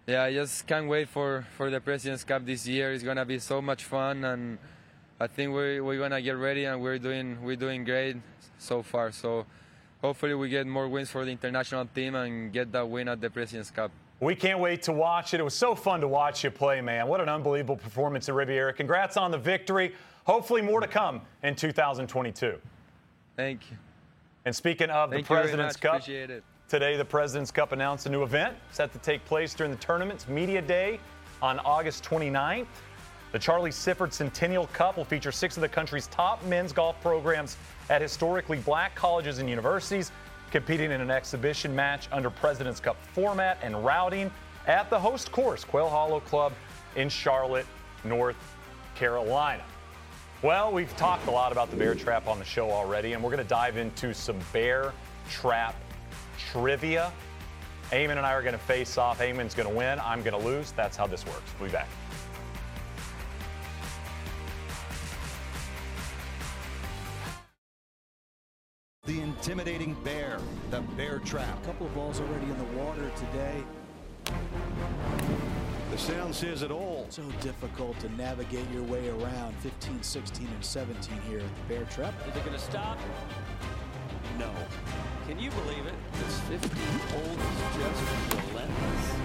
yeah, I just can't wait for for the Presidents Cup this year. It's gonna be so much fun, and I think we're we're gonna get ready, and we're doing we're doing great so far. So hopefully we get more wins for the international team and get that win at the Presidents Cup. We can't wait to watch it. It was so fun to watch you play, man. What an unbelievable performance at Riviera. Congrats on the victory. Hopefully, more to come in 2022. Thank you. And speaking of Thank the President's Cup, today the President's Cup announced a new event set to take place during the tournament's Media Day on August 29th. The Charlie Sifford Centennial Cup will feature six of the country's top men's golf programs at historically black colleges and universities, competing in an exhibition match under President's Cup format and routing at the host course, Quail Hollow Club in Charlotte, North Carolina. Well, we've talked a lot about the bear trap on the show already, and we're going to dive into some bear trap trivia. Eamon and I are going to face off. Eamon's going to win. I'm going to lose. That's how this works. We'll be back. the intimidating bear, the bear trap. A couple of balls already in the water today. The sound says it all. So difficult to navigate your way around 15, 16, and 17 here at the bear trap. Is it going to stop? No. Can you believe it? This 15 hole is just relentless.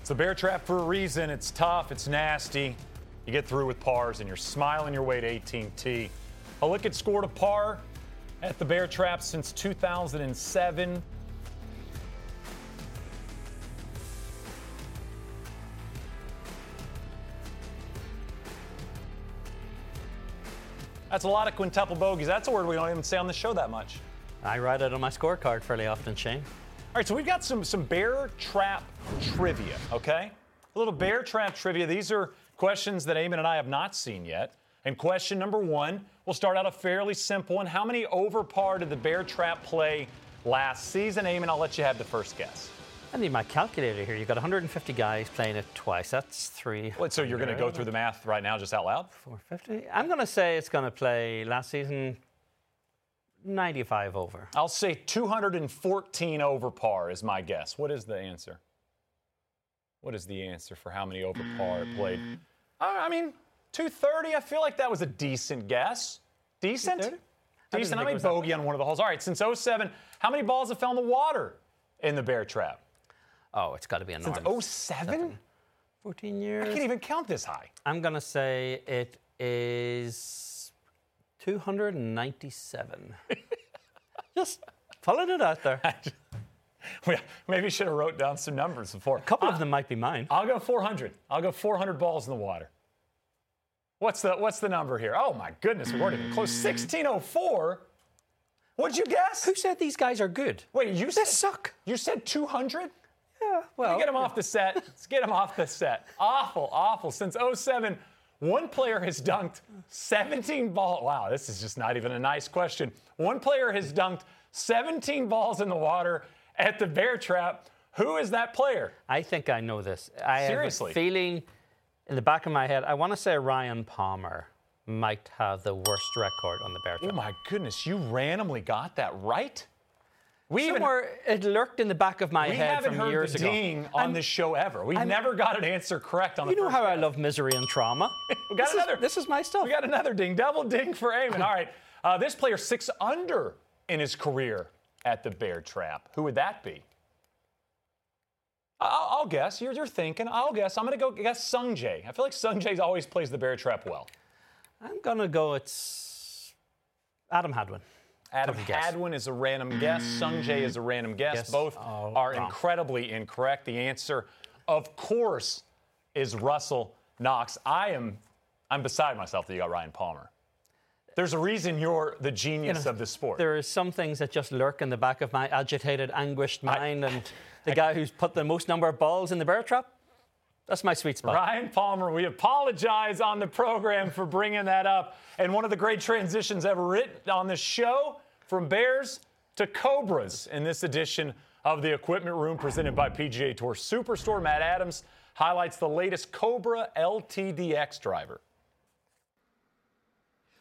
It's a bear trap for a reason. It's tough, it's nasty. You get through with pars and you're smiling your way to 18T. Halicket scored a par at the Bear Trap since 2007. That's a lot of quintuple bogeys. That's a word we don't even say on the show that much. I write it on my scorecard fairly often, Shane. All right, so we've got some some bear trap trivia, okay? A little bear trap trivia. These are questions that Eamon and I have not seen yet. And question number one, we'll start out a fairly simple one. How many over par did the Bear Trap play last season? Eamon, I'll let you have the first guess. I need my calculator here. You've got 150 guys playing it twice. That's three. Wait, so you're going to go through the math right now, just out loud? 450. I'm going to say it's going to play last season 95 over. I'll say 214 over par is my guess. What is the answer? What is the answer for how many over par it played? Uh, I mean, 230. I feel like that was a decent guess. Decent. 230? I Decent. I think it made was that bogey on one of the holes. All right, since 07, how many balls have fell in the water in the bear trap? Oh, it's got to be Since enormous. 07? 14 years. I can't even count this high. I'm going to say it is 297. Just pulling it out there. We maybe should have wrote down some numbers before. A couple of them might be mine. I'll go 400. I'll go 400 balls in the water. What's the what's the number here? Oh my goodness, we weren't even close. 1604. What'd you guess? Who said these guys are good? Wait, you said suck. You said 200? Yeah, well, get him off the set. Let's get him off the set. Awful, awful. Since 07, one player has dunked 17 balls. Wow, this is just not even a nice question. One player has dunked 17 balls in the water at the bear trap. Who is that player? I think I know this. I Seriously? have a feeling in the back of my head. I want to say Ryan Palmer might have the worst record on the bear trap. Oh my goodness, you randomly got that right? We even Somewhere it lurked in the back of my we head haven't from heard years the ago. ding on I'm- this show ever. We've I'm- never got an answer correct on You the know first how I love misery and trauma. We got this another. Is, this is my stuff. We got another ding. Double ding for Eamon. All right. Uh, this player six under in his career at the Bear Trap. Who would that be? I'll, I'll guess. You're, you're thinking. I'll guess. I'm going to go guess Sung Jae. I feel like Sung Jae always plays the Bear Trap well. I'm gonna go. It's Adam Hadwin. Adam Hadwin is a random guess. Sung Jae is a random guess. Guess Both all are wrong. incredibly incorrect. The answer, of course, is Russell Knox. I am, I'm beside myself that you got Ryan Palmer. There's a reason you're the genius You know, of the sport. There are some things that just lurk in the back of my agitated, anguished mind, and the guy who's put the most number of balls in the bear trap. That's my sweet spot. Ryan Palmer, we apologize on the program for bringing that up. And one of the great transitions ever written on this show from Bears to Cobras in this edition of the Equipment Room presented by PGA Tour Superstore. Matt Adams highlights the latest Cobra LTDX driver.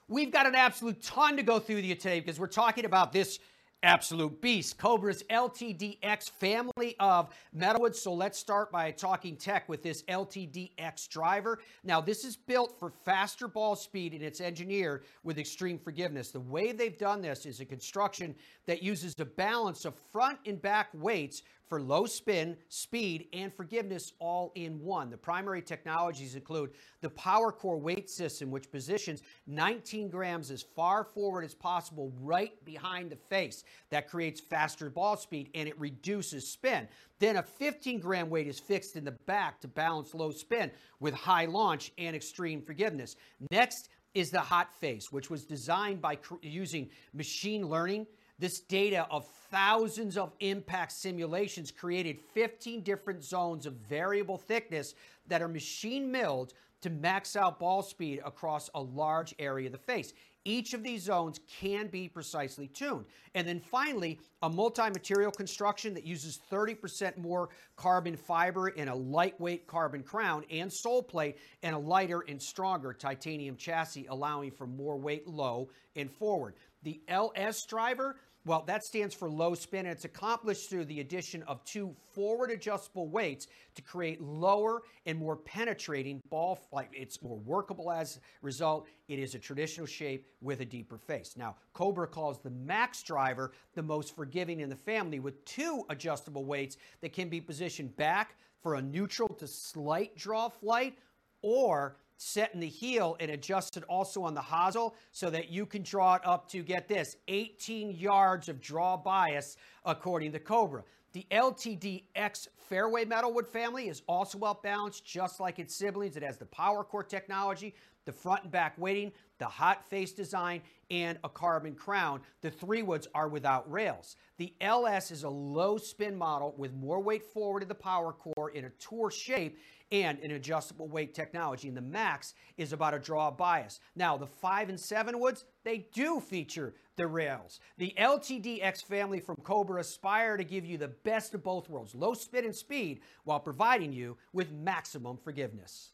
We've got an absolute ton to go through with you today because we're talking about this absolute beast, Cobra's LTDX family of metalwoods. So let's start by talking tech with this LTDX driver. Now, this is built for faster ball speed and it's engineered with extreme forgiveness. The way they've done this is a construction that uses a balance of front and back weights for low spin, speed, and forgiveness all in one. The primary technologies include the Power Core weight system, which positions 19 grams as far forward as possible right behind the face. That creates faster ball speed and it reduces spin. Then a 15 gram weight is fixed in the back to balance low spin with high launch and extreme forgiveness. Next is the hot face, which was designed by cr- using machine learning this data of thousands of impact simulations created 15 different zones of variable thickness that are machine milled to max out ball speed across a large area of the face. Each of these zones can be precisely tuned. And then finally, a multi material construction that uses 30% more carbon fiber in a lightweight carbon crown and sole plate and a lighter and stronger titanium chassis, allowing for more weight low and forward. The LS driver well, that stands for low spin, and it's accomplished through the addition of two forward adjustable weights to create lower and more penetrating ball flight. It's more workable as a result. It is a traditional shape with a deeper face. Now, Cobra calls the Max driver the most forgiving in the family with two adjustable weights that can be positioned back for a neutral to slight draw flight or set in the heel and adjusted also on the hosel so that you can draw it up to get this 18 yards of draw bias according to Cobra. The LTDX fairway metalwood family is also well balanced, just like its siblings. It has the power core technology, the front and back weighting, the hot face design, and a carbon crown. The three woods are without rails. The LS is a low spin model with more weight forward of the power core in a tour shape and an adjustable weight technology. And the Max is about a draw bias. Now, the 5 and 7 woods, they do feature the rails. The LTDX family from Cobra aspire to give you the best of both worlds low spin and speed while providing you with maximum forgiveness.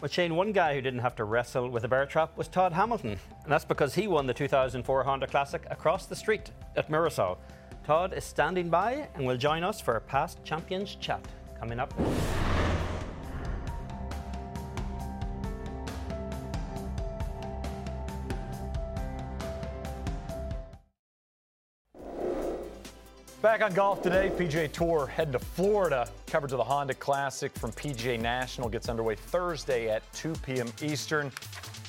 But Shane, one guy who didn't have to wrestle with a bear trap was Todd Hamilton. And that's because he won the 2004 Honda Classic across the street at Mirasol. Todd is standing by and will join us for a past champions chat coming up. Back on golf today, PGA Tour head to Florida. Coverage of the Honda Classic from PGA National gets underway Thursday at 2 p.m. Eastern.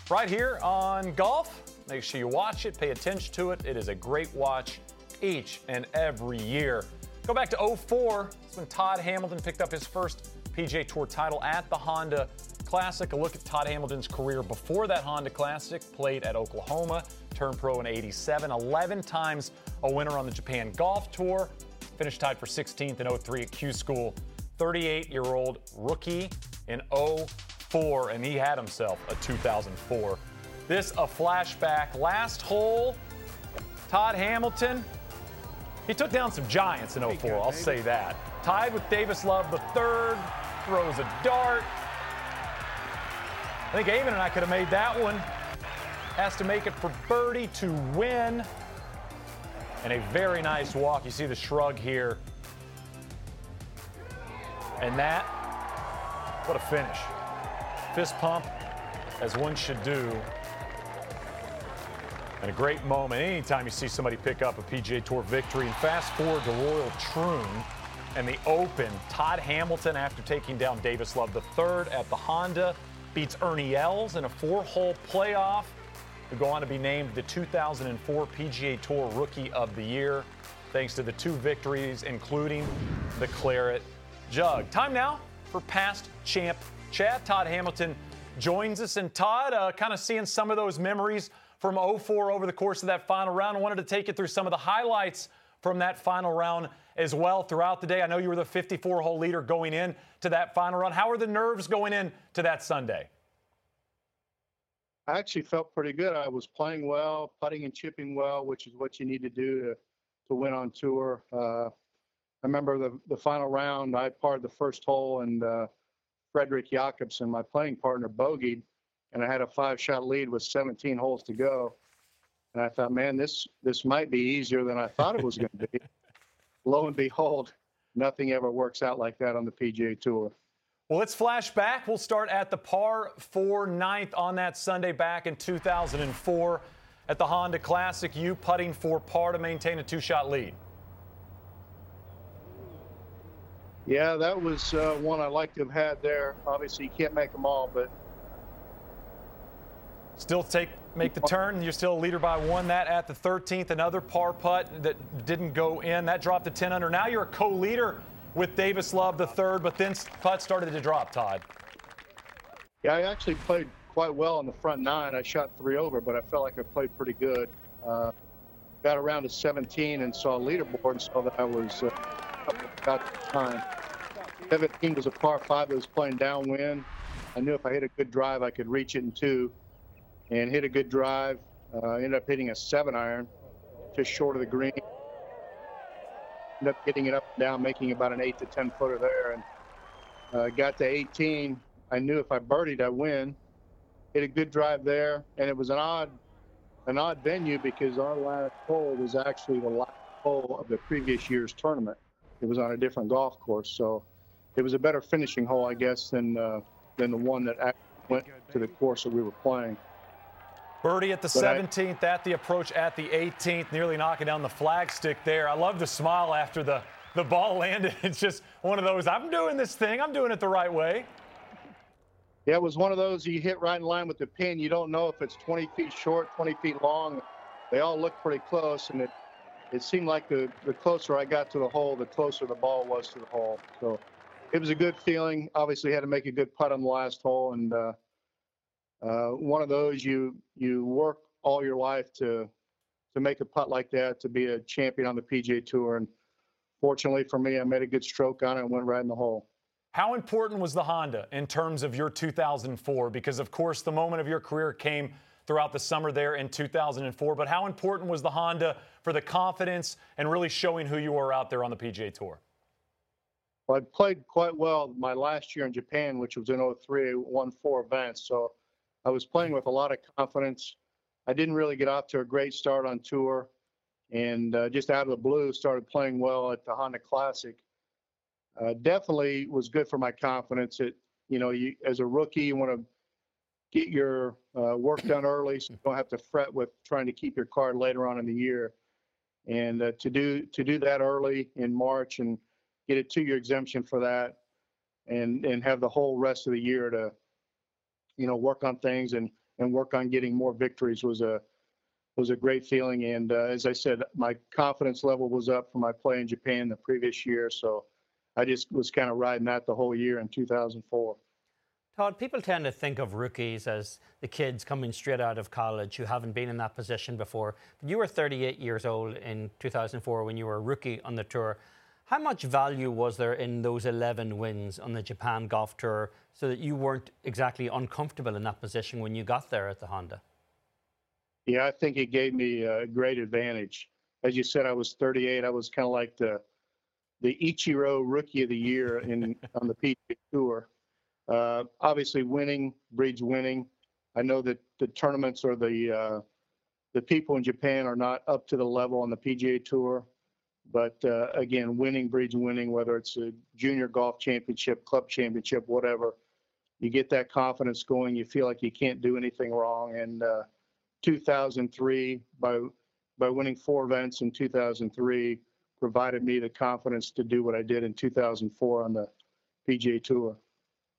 Right here on golf. Make sure you watch it, pay attention to it. It is a great watch each and every year. Go back to 04. It's when Todd Hamilton picked up his first PGA Tour title at the Honda Classic. A look at Todd Hamilton's career before that Honda Classic. Played at Oklahoma, turned pro in 87, 11 times a winner on the Japan Golf Tour. Finished tied for 16th in 03 at Q School. 38 year old rookie in 04, and he had himself a 2004. This a flashback. Last hole, Todd Hamilton. He took down some giants in 04, I'll say that. Tied with Davis Love the third, throws a dart. I think Eamon and I could have made that one. Has to make it for birdie to win. And a very nice walk. You see the shrug here. And that, what a finish. Fist pump, as one should do. And a great moment anytime you see somebody pick up a PGA Tour victory. And fast forward to Royal Troon and the Open. Todd Hamilton, after taking down Davis Love III at the Honda, beats Ernie Els in a four-hole playoff to go on to be named the 2004 PGA Tour Rookie of the Year, thanks to the two victories, including the Claret Jug. Time now for past champ chat. Todd Hamilton joins us, and Todd, uh, kind of seeing some of those memories from 04 over the course of that final round. I wanted to take you through some of the highlights from that final round as well throughout the day. I know you were the 54 hole leader going in to that final round. How are the nerves going in to that Sunday? I actually felt pretty good. I was playing well, putting and chipping well, which is what you need to do to, to win on tour. Uh, I remember the, the final round, I parred the first hole, and uh, Fredrik Jacobson, my playing partner, bogeyed, and I had a five shot lead with 17 holes to go. And I thought, man, this this might be easier than I thought it was going to be. Lo and behold, nothing ever works out like that on the PGA Tour. Well, let's flash back. We'll start at the par four ninth on that Sunday back in 2004 at the Honda Classic. You putting for par to maintain a two shot lead. Yeah, that was uh, one I like to have had there. Obviously, you can't make them all, but still take make the turn. You're still a leader by one. That at the 13th, another par putt that didn't go in. That dropped to 10 under. Now you're a co-leader with Davis Love the third, but then putt started to drop. Todd. Yeah, I actually played quite well on the front nine. I shot three over, but I felt like I played pretty good. Uh, got around to 17 and saw a leaderboard and saw that I was uh, about time. 17 was a par five that was playing downwind. I knew if I hit a good drive, I could reach it in two and hit a good drive. Uh, ended up hitting a seven iron just short of the green. Ended up getting it up and down, making about an eight to 10 footer there. And uh, got to 18. I knew if I birdied, I win. Hit a good drive there. And it was an odd, an odd venue because our last hole was actually the last hole of the previous year's tournament. It was on a different golf course. So it was a better finishing hole, I guess, than, uh, than the one that went to the course that we were playing. Birdie at the 17th, at the approach at the 18th, nearly knocking down the flagstick there. I love the smile after the, the ball landed. It's just one of those, I'm doing this thing, I'm doing it the right way. Yeah, it was one of those you hit right in line with the pin. You don't know if it's 20 feet short, 20 feet long. They all look pretty close, and it, it seemed like the, the closer I got to the hole, the closer the ball was to the hole. So it was a good feeling. Obviously, had to make a good putt on the last hole, and uh, uh, one of those you you work all your life to to make a putt like that to be a champion on the PGA Tour. And fortunately for me, I made a good stroke on it and went right in the hole. How important was the Honda in terms of your 2004? Because of course the moment of your career came throughout the summer there in 2004. But how important was the Honda for the confidence and really showing who you are out there on the PGA Tour? Well, I played quite well my last year in Japan, which was in 03. I won four events. So I was playing with a lot of confidence. I didn't really get off to a great start on tour. And uh, just out of the blue, started playing well at the Honda Classic. Uh, definitely was good for my confidence. It, you know, you, as a rookie, you want to get your uh, work done early so you don't have to fret with trying to keep your card later on in the year. And uh, to do to do that early in March and get a two-year exemption for that, and and have the whole rest of the year to, you know, work on things and and work on getting more victories was a was a great feeling. And uh, as I said, my confidence level was up from my play in Japan the previous year. So I just was kind of riding that the whole year in 2004. Todd, people tend to think of rookies as the kids coming straight out of college who haven't been in that position before. But you were 38 years old in 2004 when you were a rookie on the tour. How much value was there in those 11 wins on the Japan Golf Tour so that you weren't exactly uncomfortable in that position when you got there at the Honda? Yeah, I think it gave me a great advantage. As you said, I was 38. I was kind of like the the Ichiro Rookie of the Year in on the PGA Tour. Uh, obviously, winning breeds winning. I know that the tournaments or the uh, the people in Japan are not up to the level on the PGA Tour, but uh, again, winning breeds winning. Whether it's a junior golf championship, club championship, whatever, you get that confidence going. You feel like you can't do anything wrong. And uh, 2003, by by winning four events in 2003, provided me the confidence to do what I did in 2004 on the PGA Tour.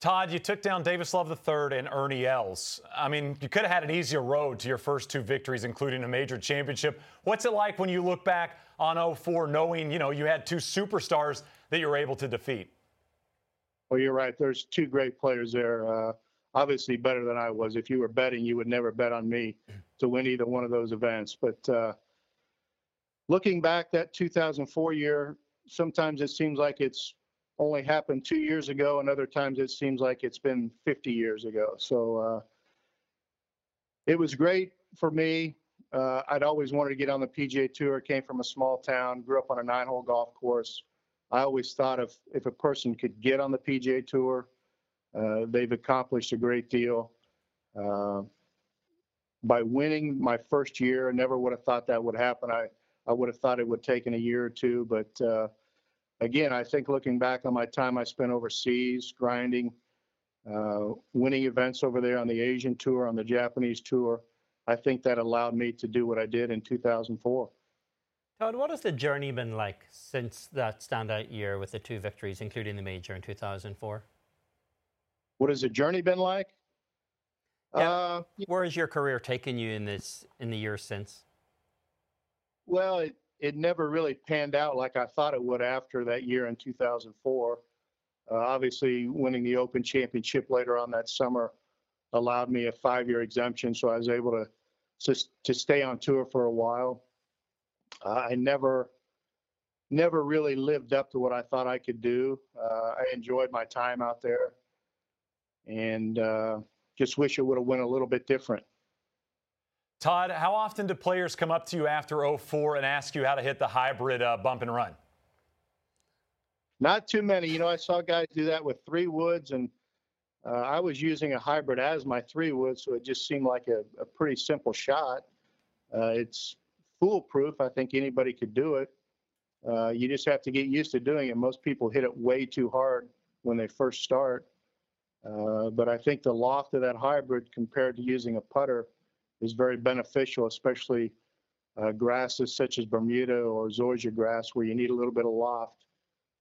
Todd, you took down Davis Love III and Ernie Els. I mean, you could have had an easier road to your first two victories, including a major championship. What's it like when you look back on 04, knowing you know you had two superstars that you were able to defeat? Well, you're right. There's two great players there. Uh, obviously, better than I was. If you were betting, you would never bet on me to win either one of those events. But uh, looking back, that 2004 year, sometimes it seems like it's only happened two years ago, and other times it seems like it's been 50 years ago. So uh, it was great for me. Uh, I'd always wanted to get on the PGA Tour. Came from a small town, grew up on a nine-hole golf course. I always thought if if a person could get on the PGA Tour, uh, they've accomplished a great deal. Uh, by winning my first year, I never would have thought that would happen. I I would have thought it would have taken a year or two, but uh, again, I think looking back on my time I spent overseas grinding, uh, winning events over there on the Asian tour, on the Japanese tour, I think that allowed me to do what I did in 2004. Todd, what has the journey been like since that standout year with the two victories, including the major in 2004? What has the journey been like? Yeah. Uh, Where has your career taken you in this in the years since? Well, it, it never really panned out like I thought it would after that year in 2004. Uh, obviously, winning the Open Championship later on that summer allowed me a five-year exemption, so I was able to to, to stay on tour for a while. Uh, I never never really lived up to what I thought I could do. Uh, I enjoyed my time out there, and uh, just wish it would have went a little bit different. Todd, how often do players come up to you after 04 and ask you how to hit the hybrid uh, bump and run? Not too many. You know, I saw guys do that with three woods, and uh, I was using a hybrid as my three wood, so it just seemed like a, a pretty simple shot. Uh, it's foolproof. I think anybody could do it. Uh, you just have to get used to doing it. Most people hit it way too hard when they first start. Uh, but I think the loft of that hybrid compared to using a putter is very beneficial, especially uh, grasses such as Bermuda or zoysia grass, where you need a little bit of loft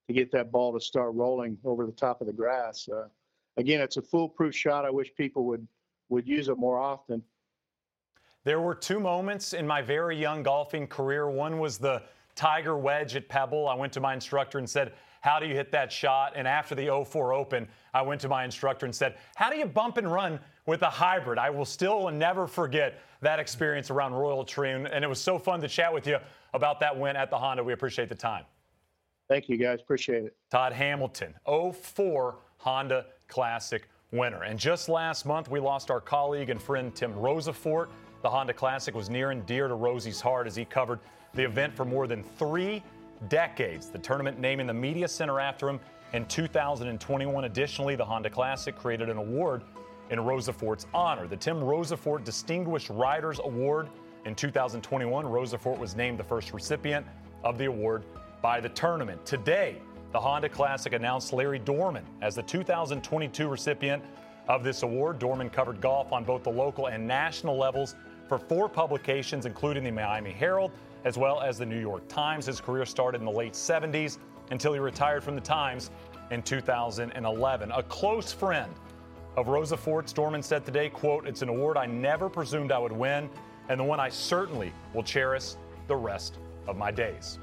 to get that ball to start rolling over the top of the grass. Uh, again, it's a foolproof shot. I wish people would would use it more often. There were two moments in my very young golfing career. One was the Tiger wedge at Pebble. I went to my instructor and said, How do you hit that shot? And after the 04 Open, I went to my instructor and said, How do you bump and run with a hybrid? I will still never forget that experience around Royal Troon. And it was so fun to chat with you about that win at the Honda. We appreciate the time. Thank you, guys. Appreciate it. Todd Hamilton, 04 Honda Classic winner. And just last month, we lost our colleague and friend Tim Rosaforte. The Honda Classic was near and dear to Rosie's heart as he covered the event for more than three decades. The tournament naming the media center after him in 2021. Additionally, the Honda Classic created an award in Rosaforte's honor. The Tim Rosaforte Distinguished Writers Award in 2021. Rosaforte was named the first recipient of the award by the tournament. Today, the Honda Classic announced Larry Dorman as the 2022 recipient of this award. Dorman covered golf on both the local and national levels for four publications, including the Miami Herald as well as the New York Times. His career started in the late 70s until he retired from the Times in 2011. A close friend of Rosaforte's, Dorman said today, quote, it's an award I never presumed I would win and the one I certainly will cherish the rest of my days.